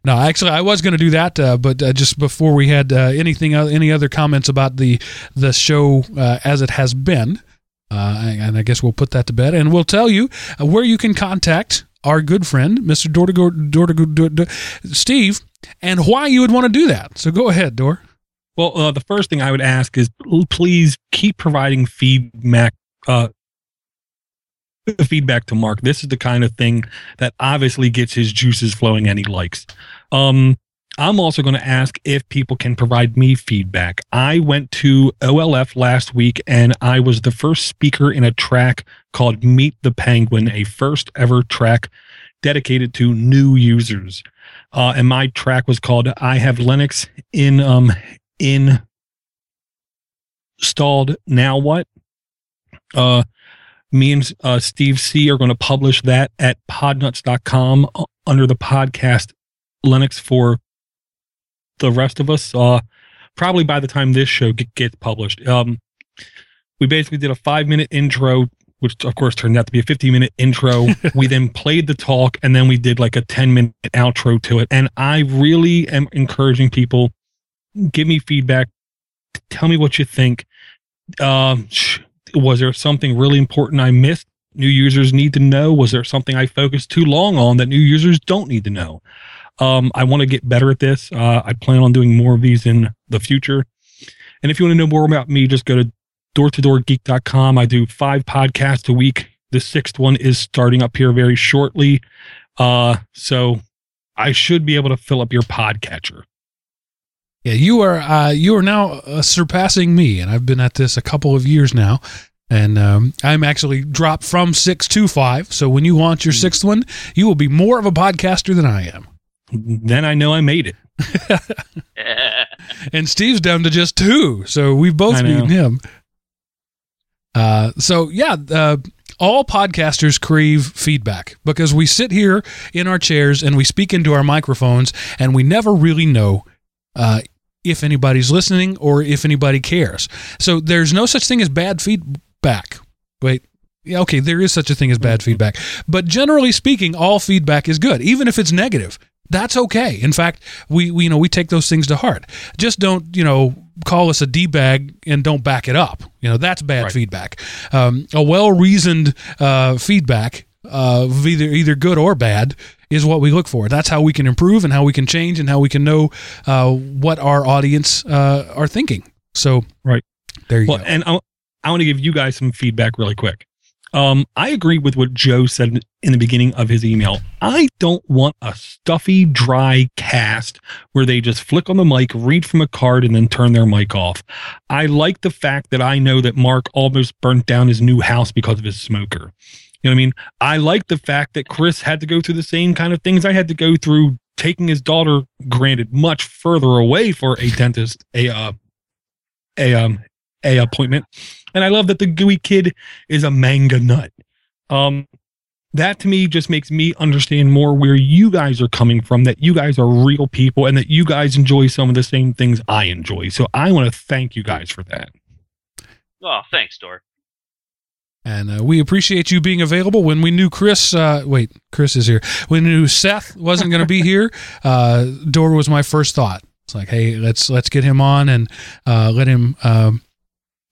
No. Actually, I was going to do that, uh, but uh, just before we had uh, anything, any other comments about the the show uh, as it has been, uh, and I guess we'll put that to bed, and we'll tell you uh, where you can contact our good friend, Mr. Dortigo, Dortigo, Dortigo, Steve, and why you would want to do that. So go ahead, Dor. Well, the first thing I would ask is please keep providing feedback. Uh, feedback to Mark. This is the kind of thing that obviously gets his juices flowing, and he likes. Um, I'm also going to ask if people can provide me feedback. I went to OLF last week, and I was the first speaker in a track called Meet the Penguin, a first ever track dedicated to new users. Uh, and my track was called "I Have Linux in um in installed now what uh me and uh, steve c are going to publish that at podnutz.com under the podcast linux for the rest of us uh probably by the time this show get, gets published. Um we basically did a five minute intro which of course turned out to be a 50 minute intro. We then played the talk and then we did like a 10 minute outro to it. And i really am encouraging people give me feedback tell me what you think. Um sh- was there something really important i missed new users need to know? Was there something i focused too long on that new users don't need to know? Um i want to get better at this. Uh i plan on doing more of these in the future. And if you want to know more about me just go to door to door geek.com i do five podcasts a week. The sixth one is starting up here very shortly. Uh so i should be able to fill up your podcatcher Yeah, you are uh, you are now uh, surpassing me, and I've been at this a couple of years now, and um, I'm actually dropped from six to five. So when you launch your sixth one, you will be more of a podcaster than I am. then I know I made it. And Steve's down to just two, so we've both beaten him. Uh, so yeah, uh, all podcasters crave feedback because we sit here in our chairs and we speak into our microphones, and we never really know uh, if anybody's listening or if anybody cares. So there's no such thing as bad feedback. Wait. Yeah, okay, there is such a thing as bad feedback. But generally speaking, all feedback is good, even if it's negative. That's okay. In fact, we, we you know we take those things to heart. Just don't you know call us a d bag and don't back it up. You know that's bad Right. feedback. Um, a well reasoned uh, feedback, uh, either either good or bad, is what we look for. That's how we can improve and how we can change and how we can know uh, what our audience uh, are thinking. So Right. there you Well, go. and I, I want to give you guys some feedback really quick. Um, I agree with what Joe said in the beginning of his email. I don't want a stuffy, dry cast where they just flick on the mic, read from a card, and then turn their mic off. I like the fact that I know that Mark almost burnt down his new house because of his smoker. You know what I mean? I like the fact that Chris had to go through the same kind of things I had to go through taking his daughter, granted, much further away for a dentist, a uh, a um a appointment. And I love that the gooey kid is a manga nut. Um that to me just makes me understand more where you guys are coming from, that you guys are real people and that you guys enjoy some of the same things I enjoy. So I want to thank you guys for that. oh, thanks, Dor. And uh, we appreciate you being available. When we knew Chris, uh, wait, Chris is here. When we knew Seth wasn't going to be here, uh, Dora was my first thought. It's like, hey, let's let's get him on and uh, let him um,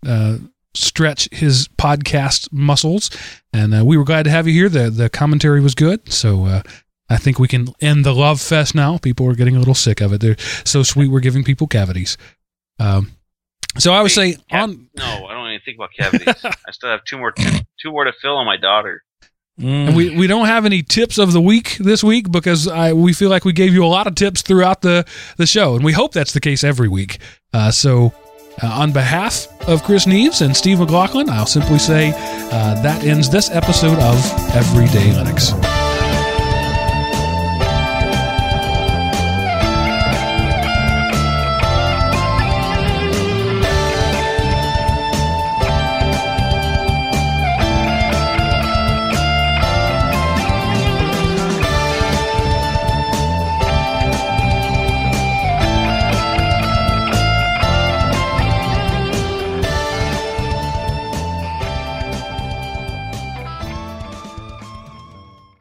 uh, stretch his podcast muscles. And uh, we were glad to have you here. the The commentary was good, so uh, I think we can end the love fest now. People are getting a little sick of it. They're so sweet. We're giving people cavities. Um, so I would say on No, I don't even think about cavities. I still have two more two, two more to fill on my daughter. And we, we don't have any tips of the week this week because I we feel like we gave you a lot of tips throughout the, the show, and we hope that's the case every week. Uh, so, uh, on behalf of Chris Neves and Steve McLaughlin, I'll simply say uh, that ends this episode of Everyday Linux.